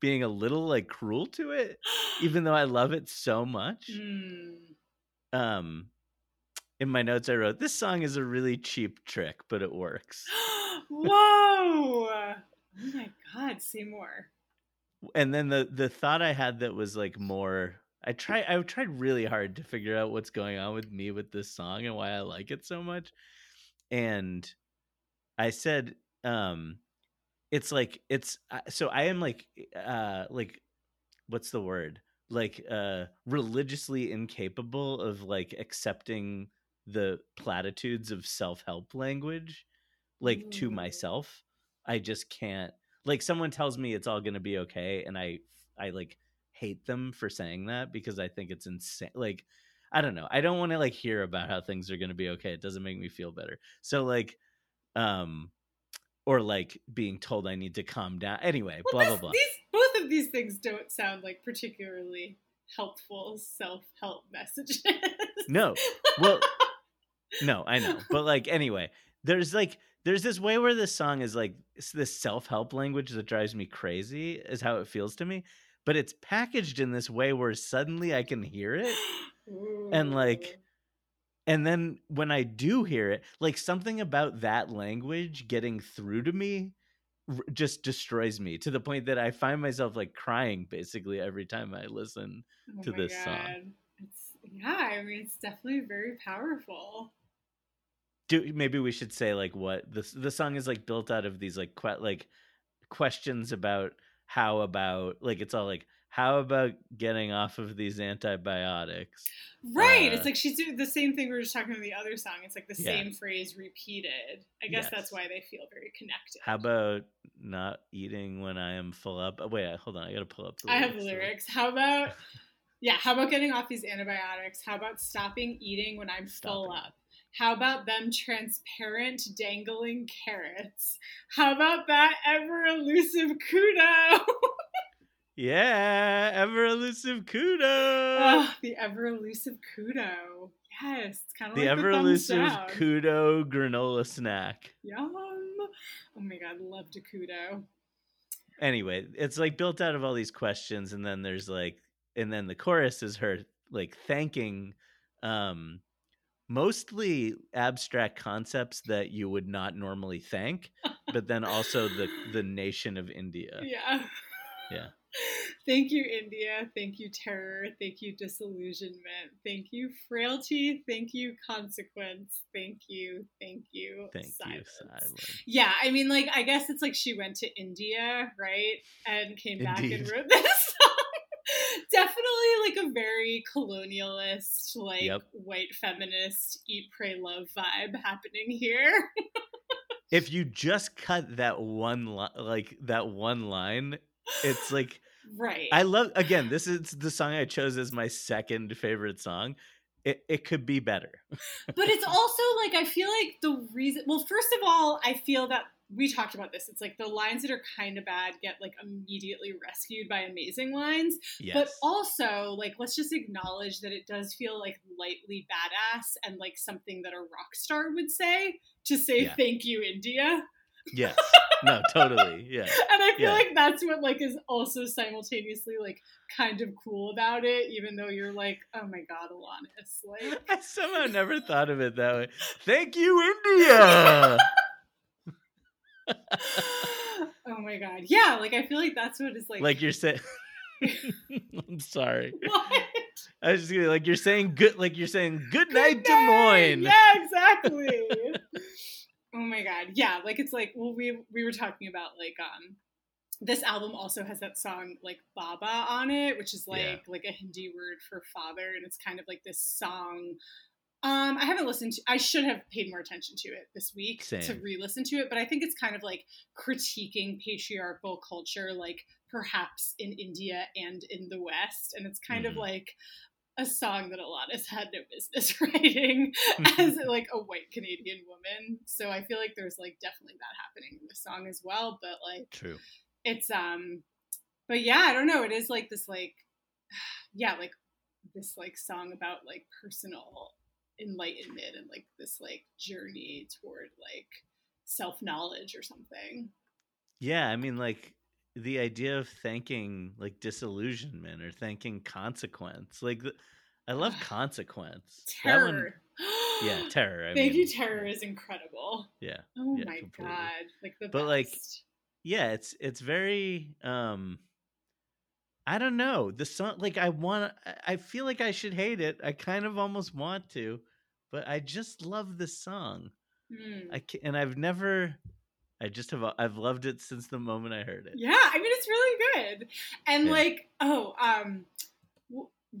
being a little like cruel to it, even though I love it so much. Hmm. Um, in my notes, I wrote this song is a really cheap trick, but it works. Whoa! Oh my god, say more. And then the the thought I had that was like more. I try. I tried really hard to figure out what's going on with me with this song and why I like it so much. And I said, um, it's like it's uh, so I am like uh like what's the word like uh religiously incapable of like accepting the platitudes of self-help language like to myself i just can't like someone tells me it's all going to be okay and i i like hate them for saying that because i think it's insane like i don't know i don't want to like hear about how things are going to be okay it doesn't make me feel better so like um or like being told i need to calm down anyway Well, blah this- blah blah These both of these things don't sound like particularly helpful self-help messages. no well no i know but like anyway there's like there's this way where this song is like this self-help language that drives me crazy is how it feels to me but it's packaged in this way where suddenly i can hear it And, like, and then when i do hear it like something about that language getting through to me r- just destroys me to the point that i find myself like crying basically every time i listen Oh to this song. It's yeah, I mean it's definitely very powerful. do maybe we should say like what the the song is like built out of these like que- like questions about how about like it's all like how about getting off of these antibiotics Right. Uh, it's like she's doing the same thing we were just talking about the other song. It's like the Yeah. same phrase repeated. I guess that's why they feel very connected. how about not eating when i am full up oh, wait hold on i gotta pull up the I have lyrics. lyrics. How about yeah, how about getting off these antibiotics? How about stopping eating when I'm full up? How about them transparent dangling carrots? How about that ever elusive kudo? yeah ever elusive kudo oh, the ever elusive kudo. Yes, it's kind of the like ever elusive kudo granola snack Yum. Oh my god, love to kudo. anyway, it's like built out of all these questions, and then there's like, and then the chorus is her like thanking, um, mostly abstract concepts that you would not normally think, but then also the the nation of India. Yeah. Yeah. Thank you, India. Thank you, terror. Thank you, disillusionment. Thank you, frailty. Thank you, consequence. Thank you. Thank you. Thank silence. you, silence. Yeah, I mean, like, I guess it's like she went to India, right? And came back and wrote this. Definitely like a very colonialist, like Yep. white feminist, eat, pray, love vibe happening here. If you just cut that one li- like that one line, it's like right. I love again. This is the song I chose as my second favorite song. It it could be better. but it's also like I feel like the reason. Well, first of all, I feel that we talked about this. It's like the lines that are kind of bad get like immediately rescued by amazing lines. Yes. But also, like, let's just acknowledge that it does feel like lightly badass and like something that a rock star would say to say Yeah. thank you, India. Yes. No, totally. Yeah. And I feel Yeah. like that's what like is also simultaneously like kind of cool about it, even though you're like, oh my god, Alanis, like I somehow never thought of it that way. Thank you, India. oh my god. Yeah, like I feel like that's what is like like you're saying. I'm sorry. what? I was just gonna, like you're saying good. Like you're saying good night, Good Des Moines. Yeah, exactly. oh my god. Yeah, like it's like well we we were talking about like um this album also has that song like Baba on it, which is like Yeah. like a Hindi word for father, and it's kind of like this song. Um, I haven't listened to. I should have paid more attention to it this week to re-listen to it, but I think it's kind of like critiquing patriarchal culture, like perhaps in India and in the West, and it's kind of Mhm. like a song that Alanis had no business writing as like a white Canadian woman. So I feel like there's like definitely that happening in the song as well. But like True. it's um but yeah, I don't know. It is like this like yeah, like this like song about like personal enlightenment and like this like journey toward like self knowledge or something. Yeah, I mean, like the idea of thanking like disillusionment or thanking consequence. Like, I love consequence. That one- Terror. yeah, terror. I Thank mean, you, Terror is incredible. Yeah, Oh Yeah, my completely. god. Like the But, like, best. yeah. It's it's very. um I don't know the song. Like, I want. I feel like I should hate it. I kind of almost want to, but I just love this song. Hmm. I can, and I've never, I just have I've loved it since the moment I heard it. Yeah, I mean it's really good. And Yeah. like, oh, um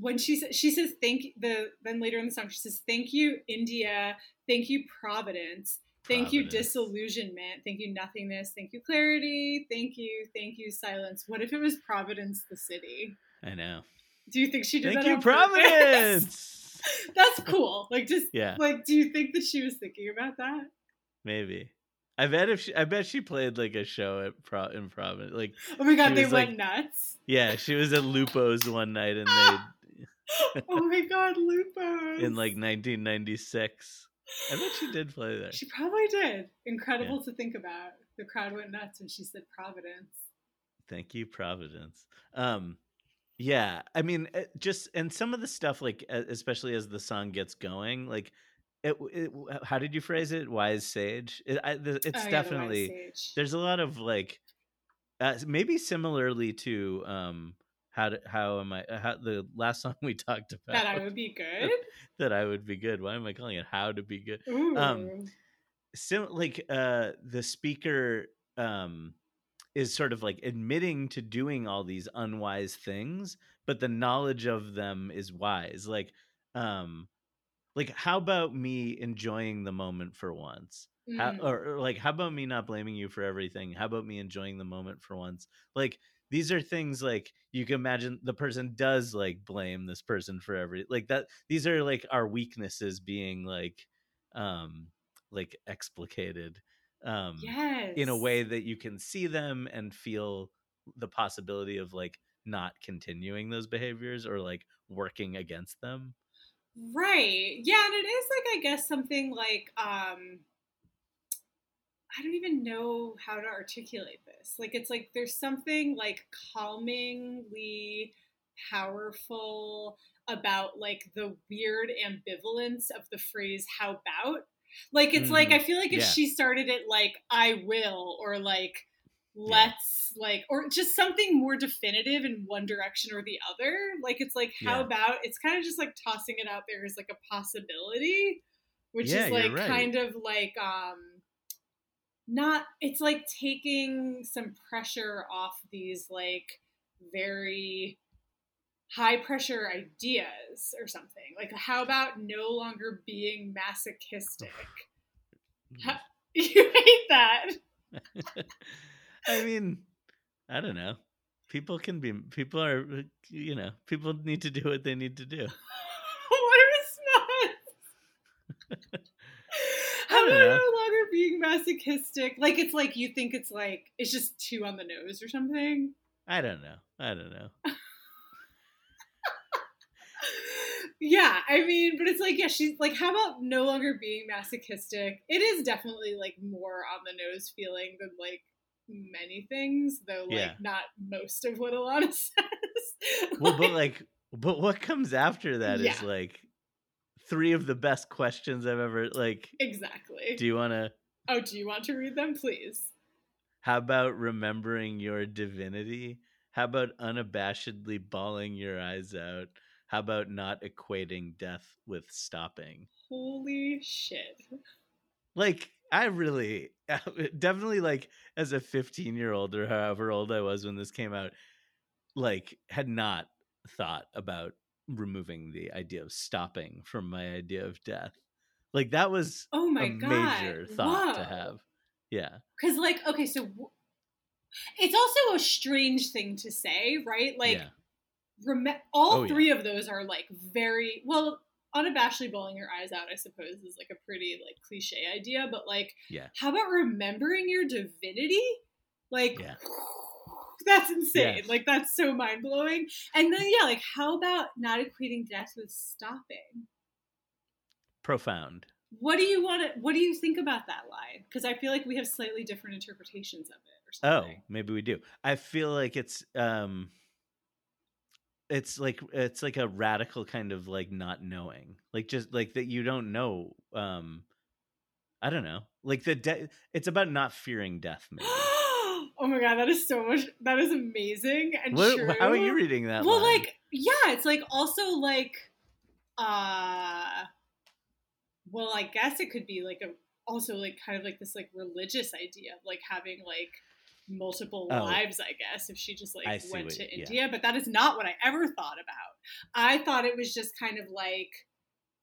when she says she says thank the then later in the song she says thank you India, thank you Providence, thank you disillusionment, thank you nothingness, thank you clarity, thank you, thank you silence. What if it was Providence the city? I know. Do you think she did Thank that Thank you. Providence. That's cool. Like just yeah, like do you think that she was thinking about that? maybe. I bet if she, I bet she played like a show at Pro, in Providence. Like, Oh my god, they went like- nuts. yeah, she was at Lupo's one night and they oh my god, Lupo. in like 1996. I bet she did play there. She probably did. Incredible to think about. The crowd went nuts when she said Providence. Thank you, Providence. Um, yeah, I mean, uh, just and some of the stuff, like especially as the song gets going, like, it, it how did you phrase it? Wise sage. It, I, the, it's Oh, yeah, the definitely there's a lot of like, uh, maybe similarly to um, how to, how am I how the last song we talked about that I would be good. that I would be good. Why am I calling it how to be good? Ooh. Um, sim- like uh the speaker um is sort of like admitting to doing all these unwise things but the knowledge of them is wise like um like how about me enjoying the moment for once how, Mm. or, or like how about me not blaming you for everything how about me enjoying the moment for once like these are things like you can imagine the person does like blame this person for every like that these are like our weaknesses being like um like explicated um yes. in a way that you can see them and feel the possibility of like not continuing those behaviors or like working against them Right. Yeah, and it is like I guess something like um I don't even know how to articulate this. Like it's like there's something like calmingly powerful about like the weird ambivalence of the phrase how about like it's like Mhm. I feel like if Yeah. she started it like I will or like let's like or just something more definitive in one direction or the other like it's like how Yeah. about it's kind of just like tossing it out there as like a possibility which Yeah, is like right. kind of like um not it's like taking some pressure off these like very high pressure ideas or something like how about no longer being masochistic mm-hmm. Ha- you hate that I mean, I don't know. People can be people are you know, people need to do what they need to do. what a response how about know. no longer being masochistic like it's like you think it's like it's just too on the nose or something I don't know. I don't know. yeah, I mean, but it's like, yeah, she's like, how about no longer being masochistic? It is definitely like more on the nose feeling than like many things, though, like Yeah. not most of what Alanis says. Well, but like but what comes after that is Yeah. like three of the best questions I've ever like exactly. do you want to oh, do you want to read them, please? how about remembering your divinity? How about unabashedly bawling your eyes out? How about not equating death with stopping? Holy shit. like i really definitely like as a 15 year old or however old i was when this came out like had not thought about removing the idea of stopping from my idea of death like that was Oh my a god. major thought to have yeah Because, like, okay, so w- it's also a strange thing to say, right? Like, yeah rem- all Oh, yeah. three of those are like very well unabashedly bawling your eyes out i suppose is like a pretty like cliche idea but like Yeah. how about remembering your divinity like Yeah. that's insane Yes. like that's so mind-blowing and then yeah like how about not equating death with stopping profound what do you want to what do you think about that line because i feel like we have slightly different interpretations of it or something. oh maybe we do i feel like it's um it's like it's like a radical kind of like not knowing like just like that you don't know um i don't know like the de- it's about not fearing death maybe oh my god that is so much that is amazing and what, true. how are you reading that well line? like yeah it's like also like uh well i guess it could be like a also like kind of like this like religious idea of like having like multiple Oh. lives, I guess, if she just like see went what- to yeah. India. But that is not what I ever thought about. I thought it was just kind of like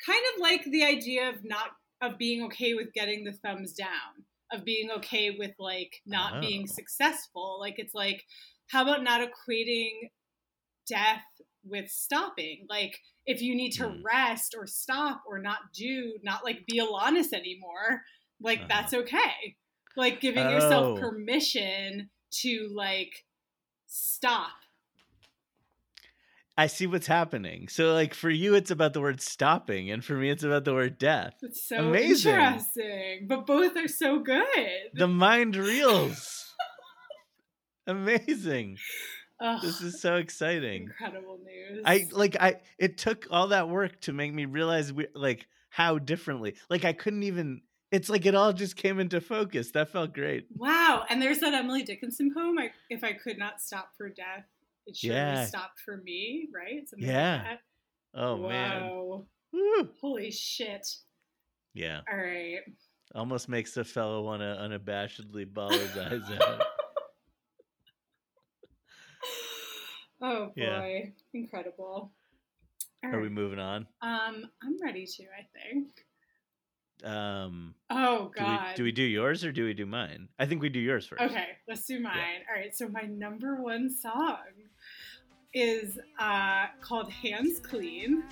kind of like the idea of not of being okay with getting the thumbs down, of being okay with like not being Oh. successful. Like it's like, how about not equating death with stopping? Like if you need to Hmm. rest or stop or not do, not like be Alanis anymore, like Uh-huh. that's okay. Like giving yourself Oh. permission to like stop. I see what's happening. So like for you it's about the word stopping and for me it's about the word death. It's so Amazing. interesting. But both are so good. The mind reels. Amazing. Ugh, This is so exciting. incredible news. I like I it took all that work to make me realize we like how differently. Like I couldn't even it's like it all just came into focus. That felt great. Wow. And there's that Emily Dickinson poem, I, If I Could Not Stop for Death, It Surely Yeah. Stopped for Me, right? Something Yeah. Like that. Oh man. Wow. Woo. Holy shit. Yeah. All right. Almost makes a fellow want to unabashedly bawl his eyes out. Oh boy. Yeah. Incredible. All Are we moving on? Um, I'm ready to, I think. Um Oh do we god. do we do yours or do we do mine? I think we do yours first. Okay, let's do mine. All right, so my number one song is uh, called Hands Clean.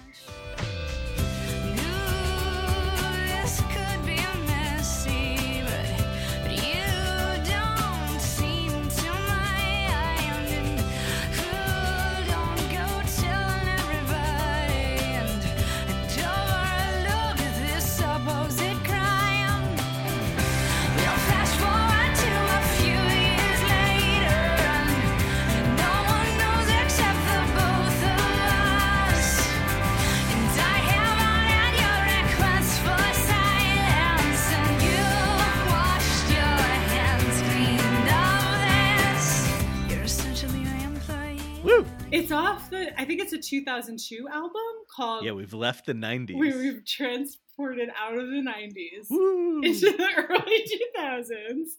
It's off the, I think it's a 2002 album called, Yeah, we've left the 90s. we, we've transported out of the 90s Woo! into the early 2000s.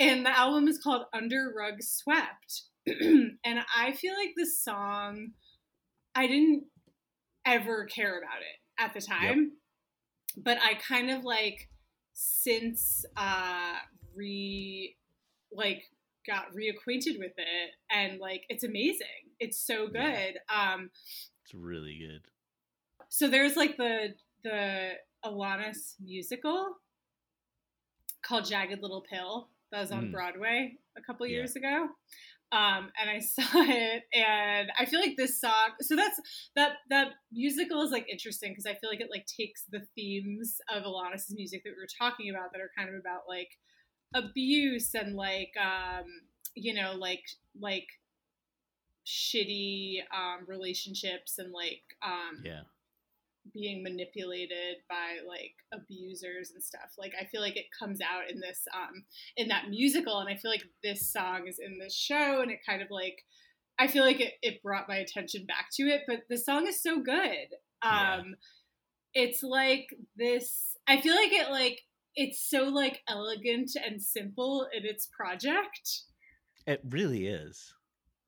And the album is called Under Rug Swept. and I feel like this song, I didn't ever care about it at the time. But I kind of like, since uh, re, like, got reacquainted with it and like it's amazing it's so good Yeah. um It's really good. so there's like the the Alanis musical called Jagged Little Pill that was on Mm. Broadway a couple Yeah. years ago. Um, and I saw it, and I feel like this song. So that's that that musical is like interesting because I feel like it like takes the themes of Alanis's music that we were talking about that are kind of about like abuse and like um, you know like like shitty um, relationships and like um, Yeah. being manipulated by like abusers and stuff like i feel like it comes out in this um in that musical and i feel like this song is in this show and it kind of like i feel like it, it brought my attention back to it but the song is so good Yeah. um it's like this i feel like it like it's so like elegant and simple in its project It really is.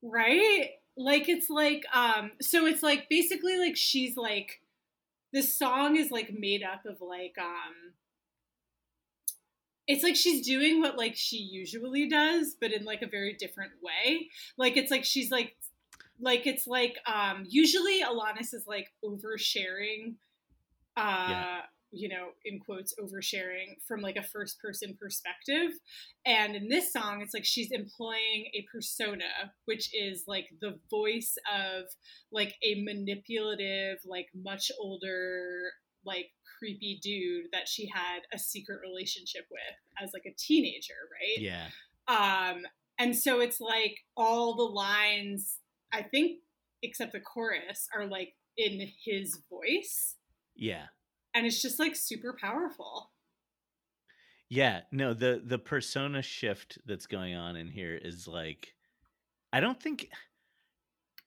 Right like it's like um so it's like basically like she's like the song is like made up of like um it's like she's doing what like she usually does but in like a very different way like it's like she's like like it's like um usually Alanis is like oversharing uh Yeah. You know in quotes oversharing from like a first person perspective and in this song it's like she's employing a persona which is like the voice of like a manipulative like much older like creepy dude that she had a secret relationship with as like a teenager right Yeah. um and so it's like all the lines i think except the chorus are like in his voice Yeah. And it's just like super powerful Yeah, no, the the persona shift that's going on in here is like I don't think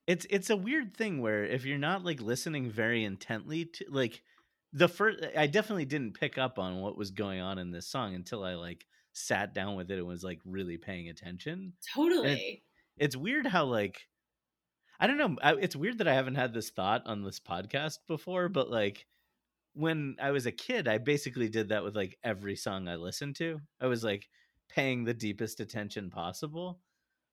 it's it's a weird thing where if you're not like listening very intently to like the first I definitely didn't pick up on what was going on in this song until I like sat down with it and was like really paying attention. Totally. It's weird how like I don't know. I, it's weird that I haven't had this thought on this podcast before, but like when I was a kid, I basically did that with like every song I listened to. I was like paying the deepest attention possible.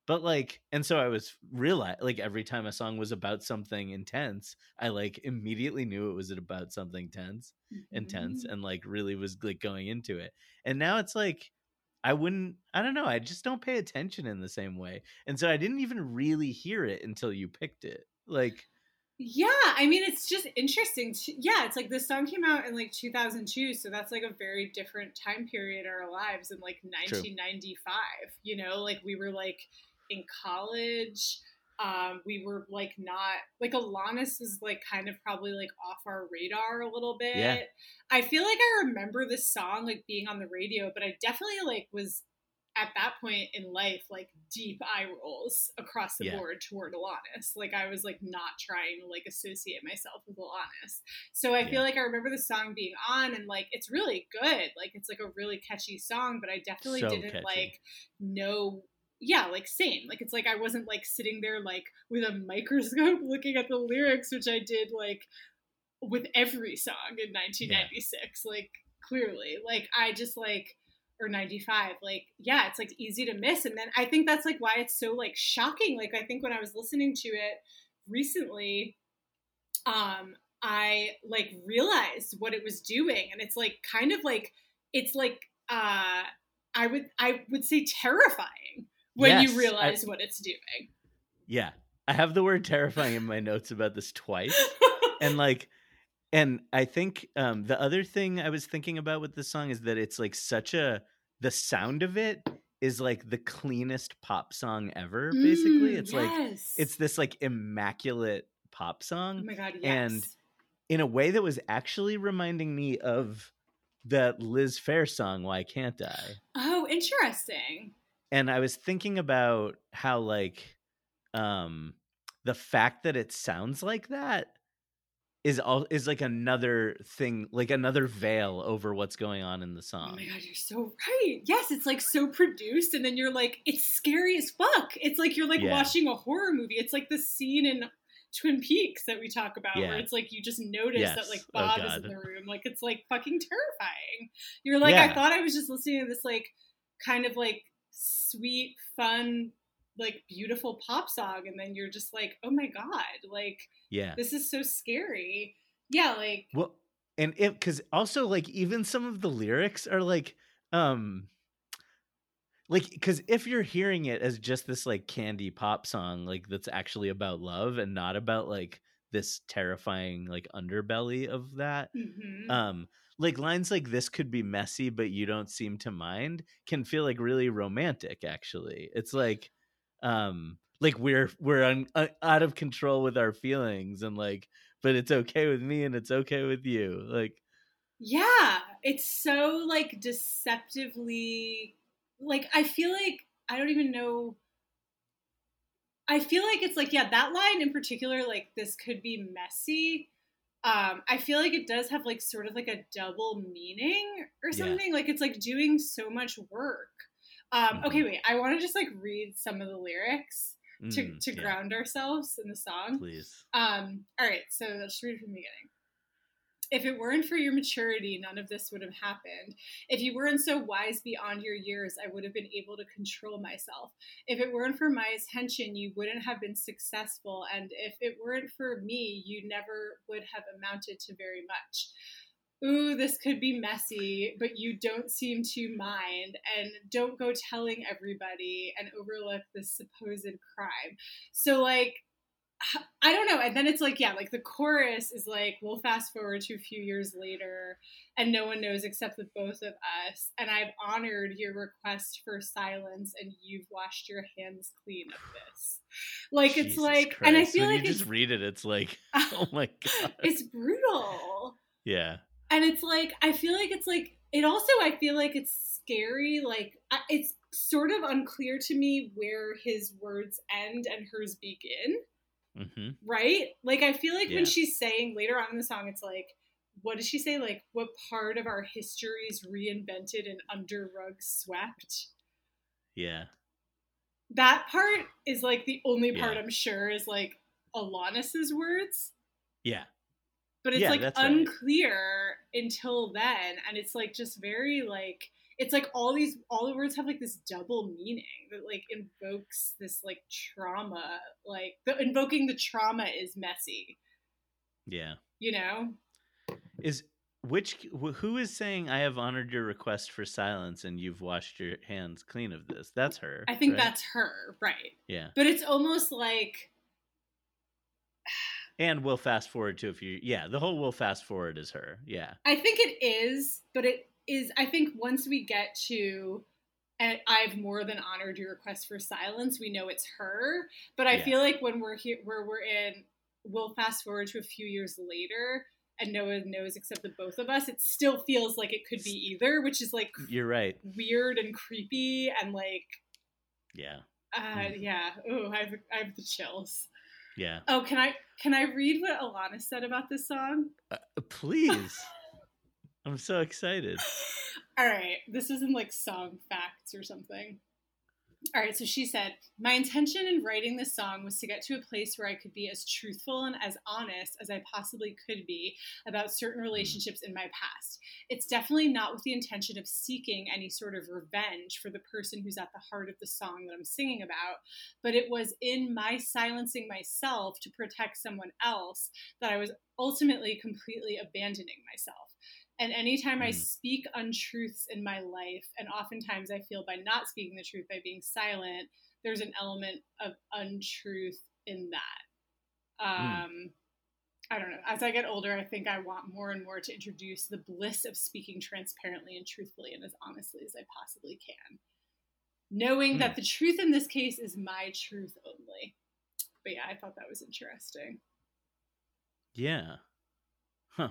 But like, and so I was realize like every time a song was about something intense, I like immediately knew it was about something tense, intense, Mhm. and like really was like going into it. And now it's like I wouldn't, I don't know, I just don't pay attention in the same way. And so I didn't even really hear it until you picked it. Like, Yeah, I mean, it's just interesting. Yeah, it's like this song came out in like 2002, so that's like a very different time period in our lives in like 1995. You know, like we were like in college. Um, we were like not like Alanis was like kind of probably like off our radar a little bit. Yeah. I feel like I remember this song like being on the radio, but I definitely like was at that point in life like deep eye rolls across the Yeah. board toward Alanis. Like I was like not trying to like associate myself with Alanis. So I Yeah. feel like I remember the song being on and like it's really good. Like it's like a really catchy song, but I definitely So didn't catchy. like know yeah, like same. Like it's like I wasn't like sitting there like with a microscope looking at the lyrics, which I did like with every song in 1996. Like clearly, like I just like or 95 like yeah it's like easy to miss and then i think that's like why it's so like shocking like i think when i was listening to it recently um i like realized what it was doing and it's like kind of like it's like uh i would i would say terrifying when Yes, you I- realize what it's doing yeah, I have the word terrifying in my notes about this twice. and like and i think um the other thing i was thinking about with this song is that it's like such a the sound of it is like the cleanest pop song ever basically. Mm, it's like it's this like immaculate pop song. oh song my god yes. and in a way that was actually reminding me of that Liz Phair song why can't i? Oh interesting. And i was thinking about how like um the fact that it sounds like that is all is like another thing like another veil over what's going on in the song. Oh my god, you're so right. Yes, it's like so produced, and then you're like, it's scary as fuck. It's like you're like Yeah. watching a horror movie. It's like the scene in Twin Peaks that we talk about, Yeah. where it's like you just notice Yes. that like Oh, Bob is in the room. Like it's like fucking terrifying. You're like, I thought I was just listening to this like kind of like sweet, fun, like beautiful pop song, and then you're just like, oh my god, like yeah this is so scary. Yeah, like well and it because also like even some of the lyrics are like um like because if you're hearing it as just this like candy pop song like that's actually about love and not about like this terrifying like underbelly of that mhm. um like lines like this could be messy but you don't seem to mind can feel like really romantic actually it's like um like we're we're un, uh, out of control with our feelings and like but it's okay with me and it's okay with you like Yeah, it's so like deceptively like I feel like I don't even know I feel like it's like yeah, that line in particular like this could be messy. Um I feel like it does have like sort of like a double meaning or Yeah. something like it's like doing so much work. Um okay, Mhm. wait. I want to just like read some of the lyrics to mm, to yeah, ground ourselves in the song. please Um, all right, so let's read from the beginning. If it weren't for your maturity, none of this would have happened. If you weren't so wise beyond your years, I would have been able to control myself. If it weren't for my attention, you wouldn't have been successful. And if it weren't for me, you never would have amounted to very much. Ooh, this could be messy, but you don't seem to mind. And don't go telling everybody and overlook this supposed crime. So, like, I don't know. And then it's like, yeah, like the chorus is like, we'll fast forward to a few years later, and no one knows except the both of us. And I've honored your request for silence, and you've washed your hands clean of this. Like, it's Jesus like, and I feel when like you just read it it's like oh my god it's brutal. yeah And it's like, I feel like it's like, it also, I feel like it's scary. Like, it's sort of unclear to me where his words end and hers begin. hmm right? Like I feel like Yeah. when she's saying later on in the song, it's like, what does she say? Like, what part of our history is reinvented and under rug swept? Yeah. That part is like the only part Yeah. I'm sure is like Alanis's words, Yeah. But it's Yeah, like that's right. unclear until then, and it's like just very like it's like all these all the words have like this double meaning that like invokes this like trauma. Like the invoking the trauma is messy, Yeah. you know. Is which who is saying I have honored your request for silence and you've washed your hands clean of this? That's her. I think right? that's her, right? yeah. But it's almost like And we'll fast forward to if you yeah, the whole we'll fast forward is her. Yeah. I think it is, but it is. I think once we get to, and I've more than honored your request for silence, we know it's her. But I Yeah. feel like when we're here, where we're in, we'll fast forward to a few years later, and no one knows except the both of us. It still feels like it could be either, which is like You're right. weird and creepy and like, Yeah. uh, Mm. yeah. Oh, I have I have the chills. Yeah. Oh, can I can I read what Alanis said about this song? Uh, please. I'm so excited. All right, this isn't like song facts or something. All right, so she said, My intention in writing this song was to get to a place where I could be as truthful and as honest as I possibly could be about certain mm. relationships in my past. It's definitely not with the intention of seeking any sort of revenge for the person who's at the heart of the song that I'm singing about, but it was in my silencing myself to protect someone else that I was ultimately completely abandoning myself. And anytime I Mm. speak untruths in my life, and oftentimes I feel by not speaking the truth, by being silent, there's an element of untruth in that. Mm. Um, I don't know. As I get older, I think I want more and more to introduce the bliss of speaking transparently and truthfully and as honestly as I possibly can. Knowing that the truth in this case is my truth only. But yeah, I thought that was interesting. Yeah. Huh.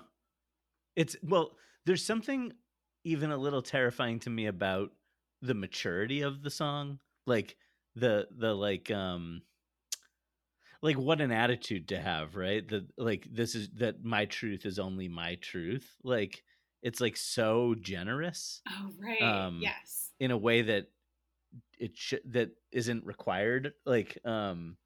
It's well, there's something even a little terrifying to me about the maturity of the song. Like the the like um like what an attitude to have, right? That like this is that my truth is only my truth. Like it's like so generous Oh, right. Um, yes. in a way that it should that isn't required like um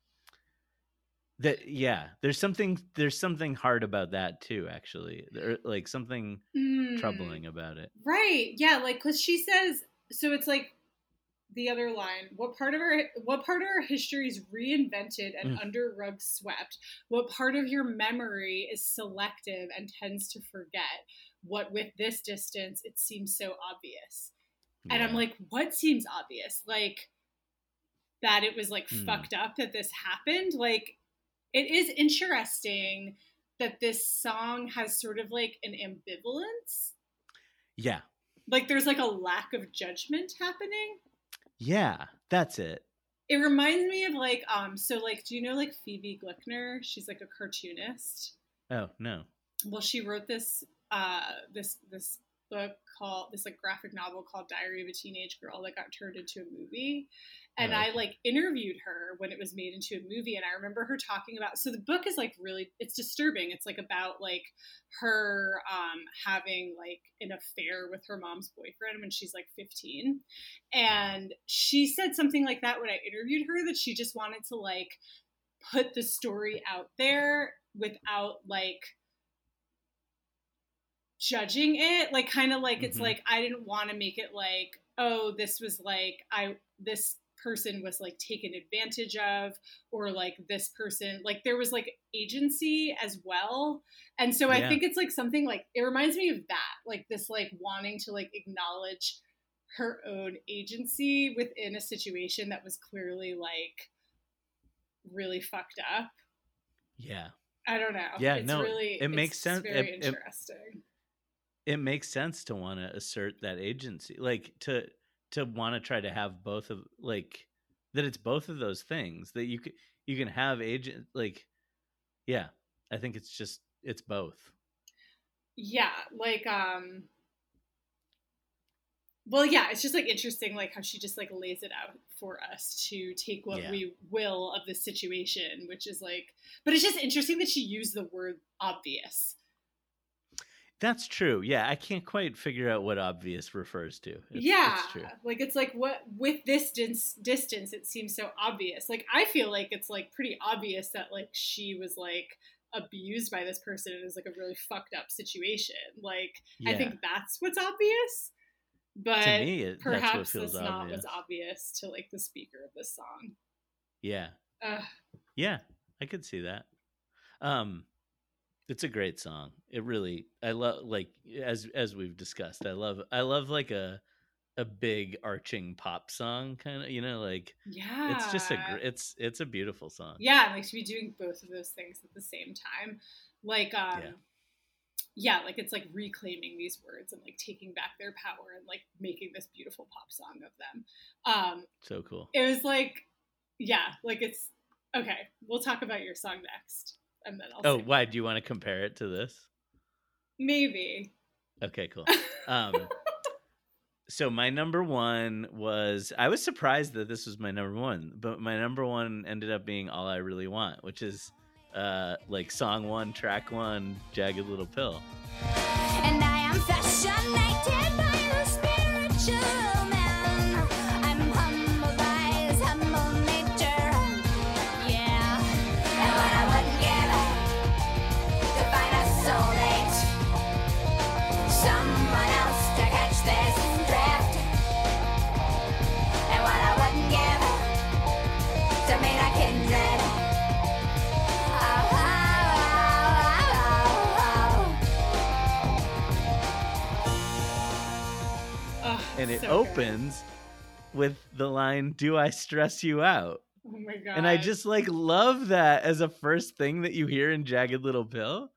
that yeah there's something there's something hard about that too actually there, like something Mm. troubling about it Right. Yeah, like cuz she says so it's like the other line, what part of our what part of our history is reinvented and Mm. under rug swept? What part of your memory is selective and tends to forget? What with this distance it seems so obvious. And I'm like, what seems obvious? Like that it was like Hmm. fucked up that this happened? Like it is interesting that this song has sort of like an ambivalence. Yeah. Like there's like a lack of judgment happening. Yeah that's it. It reminds me of like um so like do you know like Phoebe Gloeckner she's like a cartoonist. Oh no. Well she wrote this uh this this book called this like graphic novel called diary of a teenage girl that got turned into a movie and i like interviewed her when it was made into a movie and i remember her talking about so the book is like really it's disturbing. It's like about like her um having like an affair with her mom's boyfriend when she's like 15 and she said something like that when i interviewed her that she just wanted to like put the story out there without like judging it. Like kind of like it's Mhm. like i didn't want to make it like oh this was like i this person was like taken advantage of or like this person like there was like agency as well. And so i Yeah. think it's like something like it reminds me of that like this like wanting to like acknowledge her own agency within a situation that was clearly like really fucked up. Yeah. I don't know. Yeah, it's no, really it makes it's sense. very It- it- interesting. it makes sense to want to assert that agency like to to want to try to have both of like that it's both of those things that you can you can have agent like yeah i think it's just it's both Yeah, like um well yeah, it's just like interesting like how she just like lays it out for us to take what Yeah. we will of the situation, which is like but it's just interesting that she used the word obvious. That's true. Yeah, I can't quite figure out what obvious refers to. It's, yeah, it's true. like it's like what with this distance, distance, it seems so obvious. Like I feel like it's like pretty obvious that like she was like abused by this person and is like a really fucked up situation. Like I think that's what's obvious. But to me, it, that's what perhaps feels that's not obvious. what's obvious to like the speaker of this song. Yeah, Ugh. yeah, I could see that. Um, it's a great song. It really, I love like as as we've discussed. I love I love like a a big arching pop song kind of. You know, like yeah, it's just a gr- it's it's a beautiful song. yeah, like to be doing both of those things at the same time, like um, Yeah. yeah. like it's like reclaiming these words and like taking back their power and like making this beautiful pop song of them. Um, So cool. it was like, yeah, like it's okay. We'll talk about your song next, and then I'll Oh, sing. why do you want to compare it to this? maybe. Okay, cool. Um, so my number one was I was surprised that this was my number one, but my number one ended up being "All I Really Want," which is uh, like song one, track one, "Jagged Little Pill." And I am fascinated And it so good. opens with the line, "Do I stress you out?" Oh my god! And I just like love that as a first thing that you hear in "Jagged Little Pill."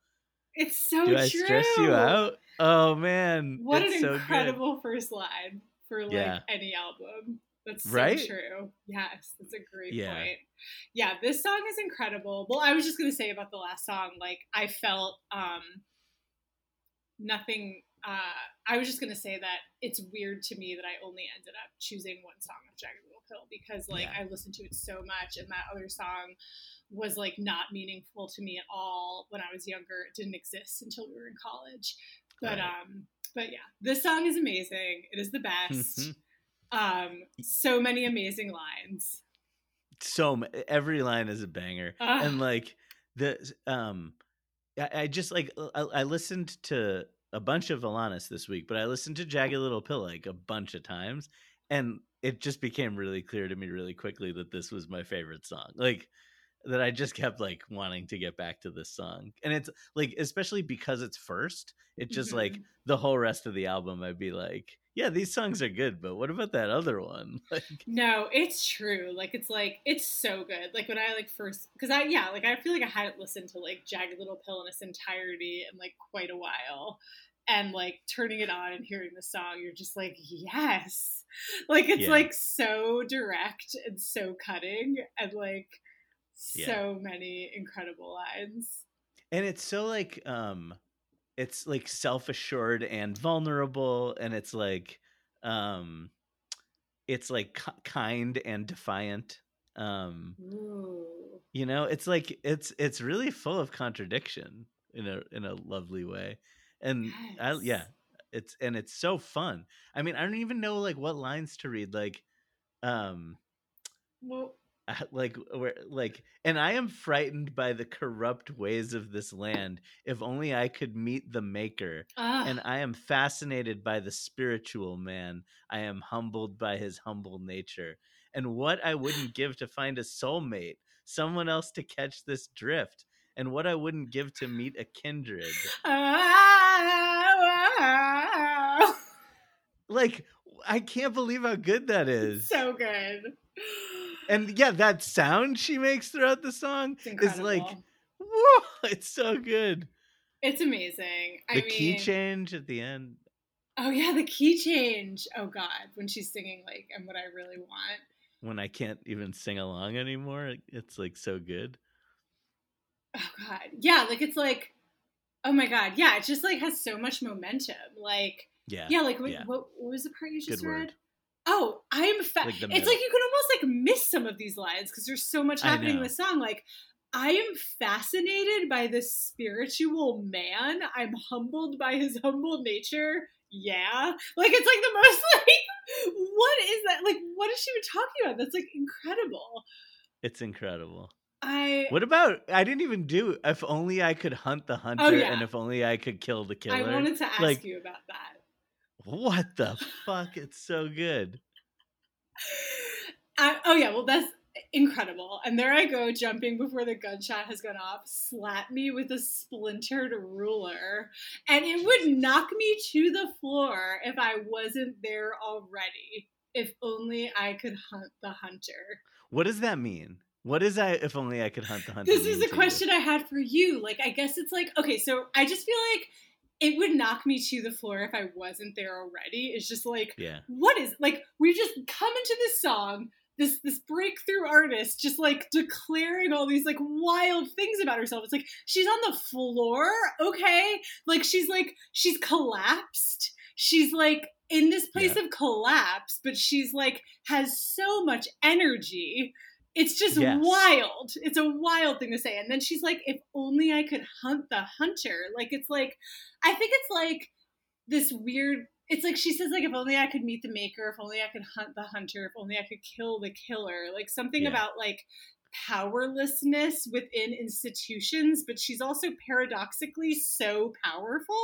it's so Do true. I stress you out? Oh man, What it's an so good. incredible first line for like Yeah. any album. That's so Right? true. Yes, that's a great Yeah. point. Yeah, this song is incredible. Well, I was just gonna say about the last song, like I felt um nothing uh I was just gonna say that it's weird to me that I only ended up choosing one song of Jagged Little Pill because like Yeah. I listened to it so much and that other song was like not meaningful to me at all when I was younger. It didn't exist until we were in college. But Right. um but yeah, this song is amazing. It is the best. Um so many amazing lines. so every line is a banger Ugh. and like the um I, I just like I, I listened to a bunch of Alanis this week but i listened to jagged little pill like a bunch of times and it just became really clear to me really quickly that this was my favorite song like that i just kept like wanting to get back to this song and it's like especially because it's first it just like Mhm. the whole rest of the album i'd be like yeah these songs are good but what about that other one like No, it's true. Like it's like it's so good. Like when I like first because I yeah, like I feel like I hadn't listened to like Jagged Little Pill in its entirety in like quite a while. And like turning it on and hearing the song, you're just like, yes. Like it's Yeah. like so direct and so cutting and like Yeah. so many incredible lines. and it's so like um it's like self-assured and vulnerable and it's like um it's like ki- kind and defiant um Ooh. you know it's like it's it's really full of contradiction in a in a lovely way and I, yeah it's and it's so fun i mean i don't even know like what lines to read like um Well, like where like and i am frightened by the corrupt ways of this land if only i could meet the maker ah, and i am fascinated by the spiritual man i am humbled by his humble nature and what i wouldn't give to find a soulmate someone else to catch this drift and what i wouldn't give to meet a kindred. Like i can't believe how good that is. so good. And yeah that sound she makes throughout the song is like whoa it's so good It's amazing. the I key mean, change at the end Oh yeah, the key change. Oh god, when she's singing like "and what I really want." when i can't even sing along anymore it's like so good Oh god, yeah, like it's like, oh my god, yeah, it just like has so much momentum. Like yeah yeah, like what, yeah. what, what was the part you just good read? word Oh, I am fa- Like It's middle. like you can almost like miss some of these lines because there's so much happening in the song. Like I am fascinated by this spiritual man. I'm humbled by his humble nature. Yeah. Like it's like the most like what is that? Like what is she even talking about? That's like incredible. It's incredible. I What about I didn't even do if only I could hunt the oh, hunter Oh, yeah. and if only I could kill the killer. I wanted to ask like- you about that. What the fuck? It's so good. I, oh yeah, well that's incredible. And there I go jumping before the gunshot has gone off, slap me with a splintered ruler, and it would knock me to the floor if I wasn't there already. If only I could hunt the hunter. What does that mean? What is I if only I could hunt the hunter? This is a question I had for you. Like, I guess it's like, okay, so I just feel like it would knock me to the floor if I wasn't there already. It's just like, Yeah. what is like we just come into this song this this breakthrough artist just like declaring all these like wild things about herself. It's like she's on the floor? Okay. Like she's like she's collapsed. She's like in this place of collapse but she's like has so much energy it's just Yes. wild it's a wild thing to say and then she's like if only i could hunt the hunter like it's like i think it's like this weird it's like she says like if only i could meet the maker if only i could hunt the hunter if only i could kill the killer like something Yeah. about like powerlessness within institutions but she's also paradoxically so powerful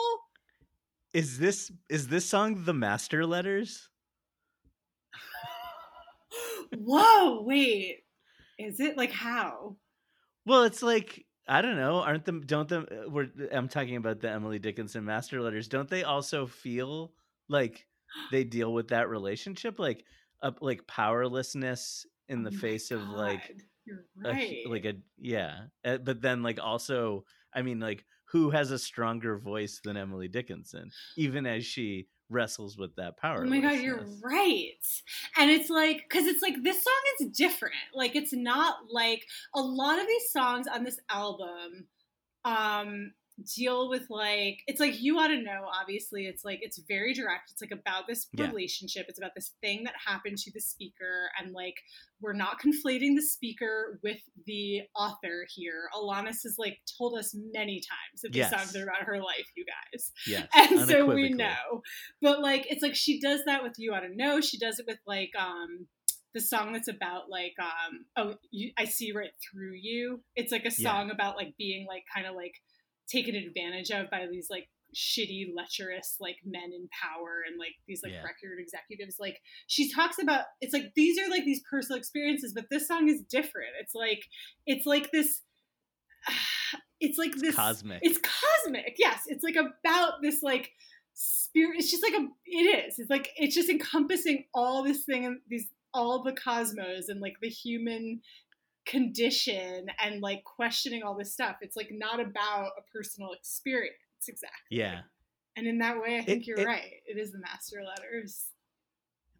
Is this is this song the master letters? whoa wait is it like how Well, it's like I don't know. Aren't them? Don't them? uh, We're, I'm talking about the Emily Dickinson master letters. Don't they also feel like they deal with that relationship, like uh, like powerlessness in the Oh face of like a, right hu- like a yeah. Uh, but then like also, I mean, like who has a stronger voice than Emily Dickinson, even as she wrestles with that power? Oh my god, you're right. And it's like cuz it's like this song is different. Like it's not like a lot of these songs on this album um deal with like it's like you ought to know obviously it's like it's very direct it's like about this Yeah. relationship it's about this thing that happened to the speaker and like we're not conflating the speaker with the author here. Alanis has like told us many times that these songs are about her life you guys. Yes, and so we know. But like it's like she does that with you ought to know she does it with like um the song that's about like um oh you, i see right through you. It's like a Yeah. song about like being like kind of like taken advantage of by these like shitty lecherous like men in power and like these like Yeah. record executives like she talks about it's like these are like these personal experiences but this song is different it's like it's like this it's like this cosmic. it's cosmic yes it's like about this like spirit it's just like a it is it's like it's just encompassing all this thing and these all the cosmos and like the human condition and like questioning all this stuff it's like not about a personal experience exactly yeah. and in that way i think It- you're it- right it is the master letters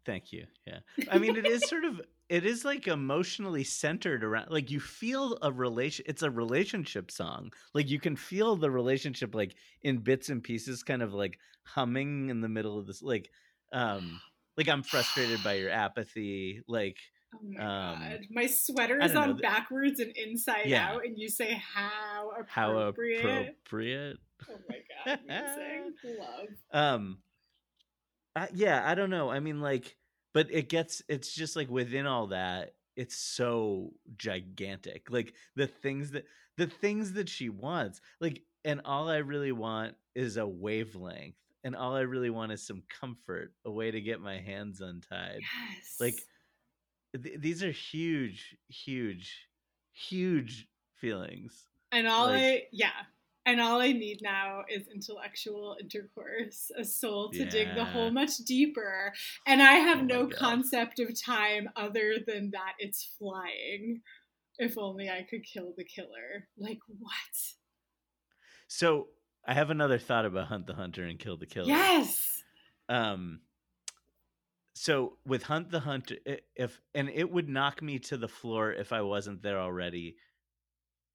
Thank you. Yeah. I mean, it is sort of, it is like emotionally centered around, like you feel a relation, it's a relationship song. Like you can feel the relationship like in bits and pieces, kind of like humming in the middle of this, like, um, like I'm frustrated by your apathy. Like, oh my Um, god. My sweater is don't know, on backwards and inside Yeah. out and you say how how appropriate. appropriate. oh my god amazing. Love. Um I, yeah i don't know. I mean like but it gets it's just like within all that it's so gigantic. Like the things that the things that she wants like and all i really want is a wavelength and all i really want is some comfort a way to get my hands untied. Yes. like th- these are huge huge huge feelings And all Like- I, yeah. And all I need now is intellectual intercourse, a soul to dig the hole much deeper. And I have Oh no God. concept of time other than that it's flying. If only I could kill the killer. Like, what? so i have another thought about hunt the hunter and kill the killer Yes. um so with hunt the hunter if and it would knock me to the floor if i wasn't there already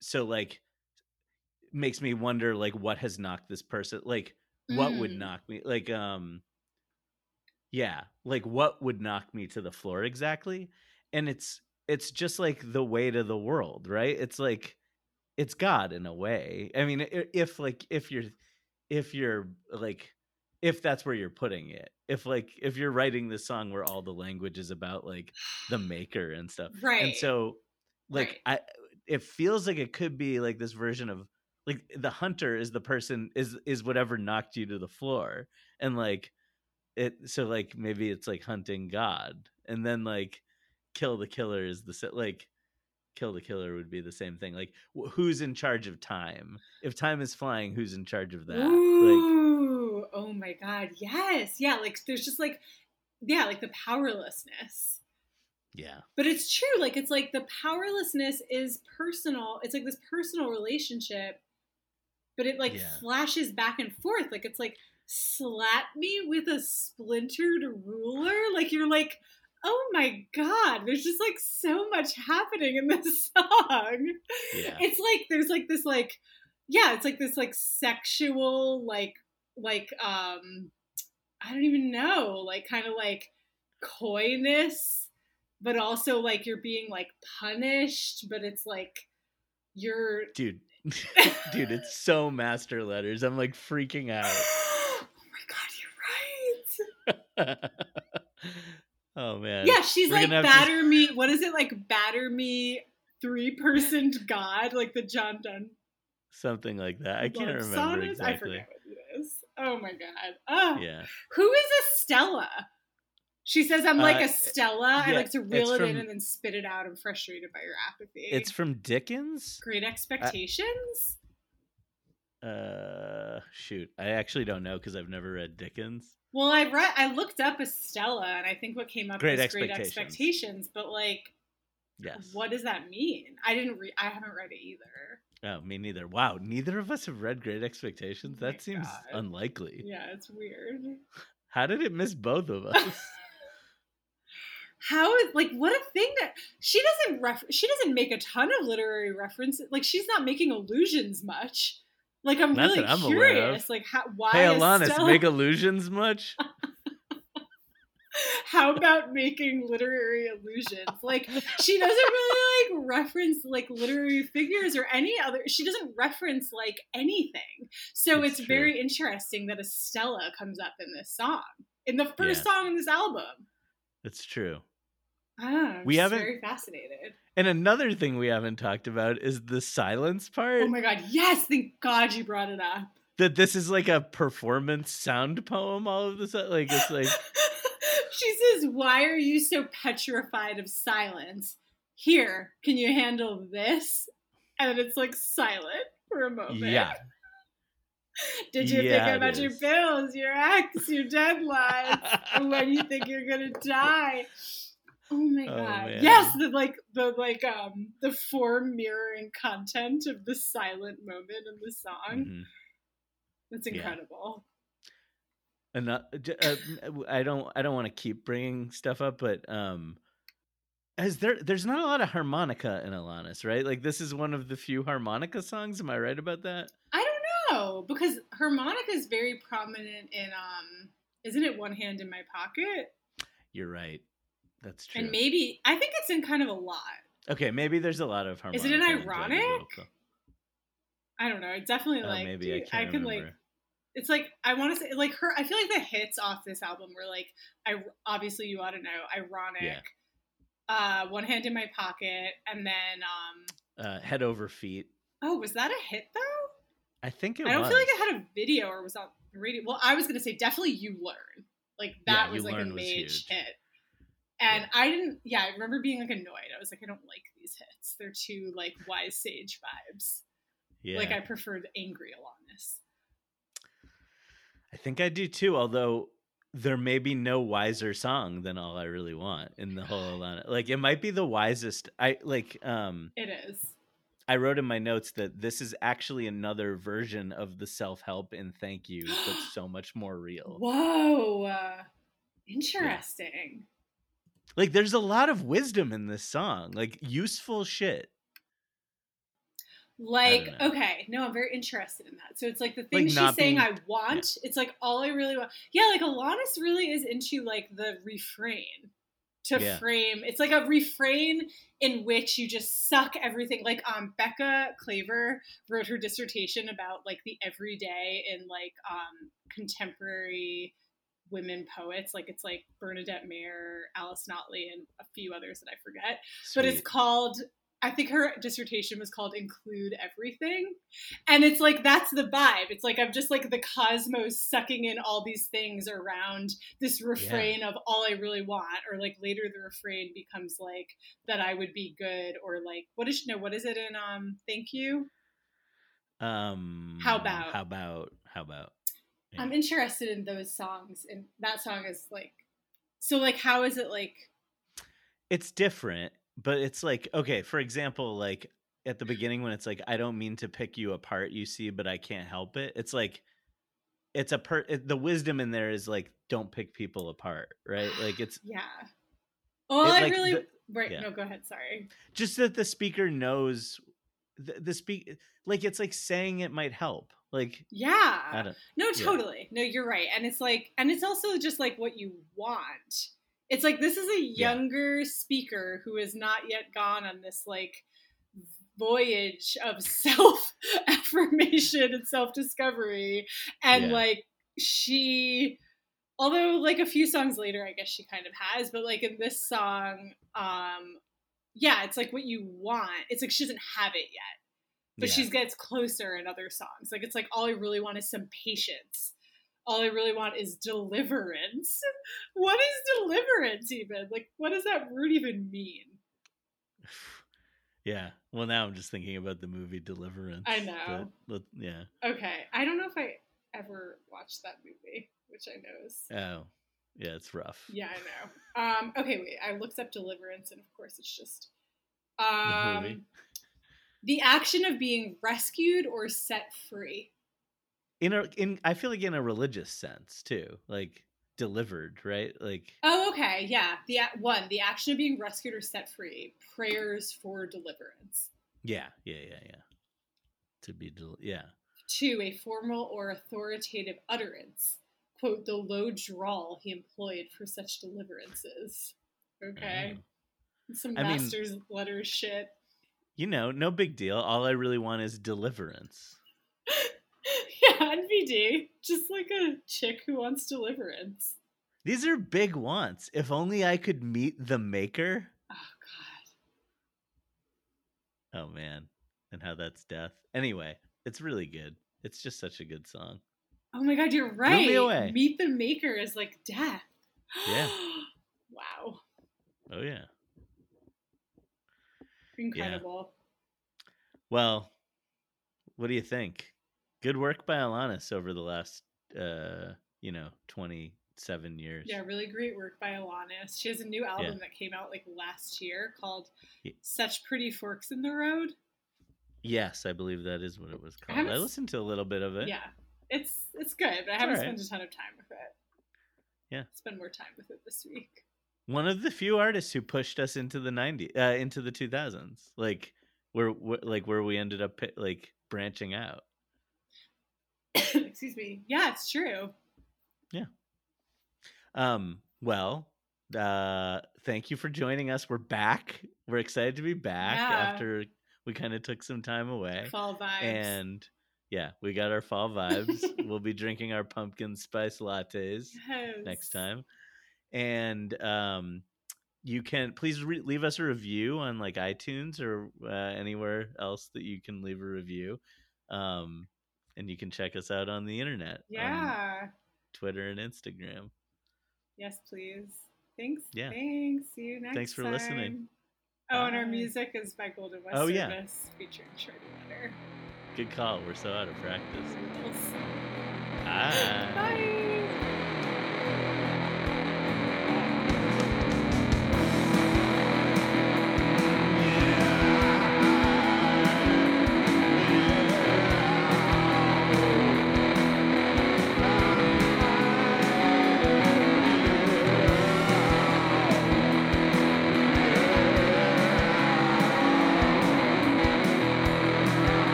so like makes me wonder like what has knocked this person like what would Mm. knock me like um yeah like what would knock me to the floor exactly and it's it's just like the weight of the world right it's like it's God in a way. I mean, if like if you're if you're like if that's where you're putting it. If like if you're writing this song where all the language is about like the maker and stuff. Right. And so like I it feels like it could be like this version of like the hunter is the person is is whatever knocked you to the floor. And like it so like maybe it's like hunting god. And then like kill the killer is the like kill the killer would be the same thing. Like wh- who's in charge of time? If time is flying who's in charge of that? Like Ooh, oh my god, yes, yeah. Like there's just like, yeah, like the powerlessness. yeah But it's true. Like it's like the powerlessness is personal. It's like this personal relationship, but it like Yeah. flashes back and forth. Like it's like slap me with a splintered ruler. Like you're like, oh my god, there's just like so much happening in this song. yeah It's like there's like this like yeah, it's like this like sexual like like um I don't even know, like kind of like coyness, but also like you're being like punished, but it's like you're dude dude it's so master letters i'm like freaking out oh my god, you're right. oh man Yeah, she's We're like batter me. What is it like? Batter me, three personed god, like the John Donne something like that i can't remember sonnets? I exactly forget what it is. Oh my god. Oh, yeah who is Estella? She says, "I'm like Uh, Estella. I like to reel it in and then spit it out. I'm frustrated by your apathy." it's from dickens Great Expectations. uh shoot i actually don't know because i've never read dickens well, I read. I looked up Estella, and I think what came up Great was Great Expectations. Expectations. But like, yes what does that mean? I didn't read. I haven't read it either. oh me neither wow neither of us have read great expectations Oh that seems God. unlikely Yeah, it's weird. how did it miss both of us How is like what a thing that she doesn't ref she doesn't make a ton of literary references. Like she's not making allusions much. Like I'm Not really I'm curious. Like how why hey is alanis Stella- make allusions much how about making literary allusions? Like she doesn't really like reference like literary figures or any other she doesn't reference like anything. So It's it's, true. very interesting that Estella comes up in this song. In the first Yeah. song in this album. it's true Ah, We haven't- very fascinated. and another thing we haven't talked about is the silence part Oh my god, yes, thank God you brought it up. that this is like a performance sound poem all of this like it's like she says, Why are you so petrified of silence? Here, can you handle this? And it's like silent for a moment. yeah Did you Yeah, think about your bills, your ex, your deadlines, and when you think you're gonna die? Oh my Oh, god. man. yes, the like the like um the form mirroring content of the silent moment in the song. Mhm. That's Yeah. And uh, uh, I don't I don't want to keep bringing stuff up, but um, as there there's not a lot of harmonica in Alanis, right? Like this is one of the few harmonica songs. Am I right about that? I don't know because harmonica is very prominent in um isn't it one hand in my pocket You're right. That's true. and maybe I think it's in kind of a lot. okay, maybe there's a lot of harmonica. Is it an ironic? I don't know. It definitely. Oh, like maybe I dude, can't can remember. like it's like I want to say like her. I feel like the hits off this album were like I obviously you ought to know ironic. Yeah. Uh, one hand in my pocket, and then um. uh, head over feet. Oh, was that a hit though? I think it I don't was. feel like it had a video or was on the radio. Well, I was gonna say definitely you learn. Like that Yeah, was like a major hit. And Yeah. I didn't yeah, I remember being like annoyed. I was like, I don't like these hits. They're too like wise sage vibes. yeah. Like I preferred angry Alanis. I think I do too. Although there may be no wiser song than "All I Really Want" in the whole Alanis. Like it might be the wisest. I like. Um, It is. I wrote in my notes that this is actually another version of the self help in "Thank You," but so much more real. Whoa. Uh, interesting. Like there's a lot of wisdom in this song. Like useful shit. Like, okay, no, I'm very interested in that. So it's like the thing Like she's saying being- I want, it's like all I really want. Yeah, like Alanis really is into like the refrain to Yeah. frame it's like a refrain in which you just suck everything like um Becca Klaver wrote her dissertation about like the everyday in like um contemporary women poets like it's like bernadette mayer alice notley and a few others that i forget but it's called i think her dissertation was called include everything. And it's like that's the vibe. It's like i'm just like the cosmos sucking in all these things around this refrain of all i really want or like later the refrain becomes like that i would be good or like what is no what is it in um thank you? Um How about- how about? How about? Yeah. i'm interested in those songs and that song is like so like how is it like it's different but it's like okay for example like at the beginning when it's like i don't mean to pick you apart you see but i can't help it it's like it's a per it, the wisdom in there is like don't pick people apart right like it's yeah well It, i like, really the- right yeah. no go ahead sorry just that the speaker knows the, the speak like it's like saying it might help like yeah No, Yeah. totally. No, you're right. And it's like, and it's also just like what you want. It's like this is a Yeah. younger speaker who has not yet gone on this like voyage of self affirmation and self discovery. And Yeah. like she, although like a few songs later, I guess she kind of has, but like in this song, um, yeah, it's like what you want. It's like she doesn't have it yet but yeah. she gets closer in other songs. Like it's like all I really want is some patience. All I really want is deliverance. What is deliverance even? Like what does that word even mean? yeah well now i'm just thinking about the movie deliverance I know. but let- yeah Okay, I don't know if I ever watched that movie, which I know is oh yeah it's rough yeah, I know. Um, okay, wait. I looked up deliverance, and of course, it's just The um, movie. the action of being rescued or set free. In a in i feel like in a religious sense too like delivered right like Oh, okay. Yeah. The one, the action of being rescued or set free. Prayers for deliverance. yeah yeah yeah yeah to be del- yeah Two, a formal or authoritative utterance. Quote, the low drawl he employed for such deliverances. Okay. Mm. Some I mean- master's letter shit. you know no big deal all i really want is deliverance NVD. Just like a chick who wants deliverance. these are big wants if only i could meet the maker Oh, God. oh man and how that's death anyway it's really good it's just such a good song Oh my God, you're right. Me away. Meet the maker is like death. Yeah. wow. oh yeah Incredible. well what do you think good work by alanis over the last uh you know 27 years Yeah, really great work by Alanis. She has a new album Yeah. that came out like last year called Ye- Such Pretty Forks in the Road. yes i believe that is what it was called i s- listened to a little bit of it Yeah. It's it's good, but I haven't alright. spent a ton of time with it. Yeah. Spend more time with it this week. one of the few artists who pushed us into the 90s uh, into the 2000s like where, where like where we ended up like branching out Excuse me. Yeah, it's true. Yeah. Um well uh thank you for joining us we're back we're excited to be back Yeah. after we kind of took some time away Fall vibes. and yeah we got our fall vibes we'll be drinking our pumpkin spice lattes Yes. next time and um you can please re- leave us a review on like itunes or uh, anywhere else that you can leave a review um and you can check us out on the internet Yeah. twitter and instagram Yes, please. Thanks. Yeah. Thanks. See you next time. Thanks for listening. time. Oh, and our music is by Golden West Oh, yeah. Service featuring Shorty Letter. good call we're so out of practice We'll see.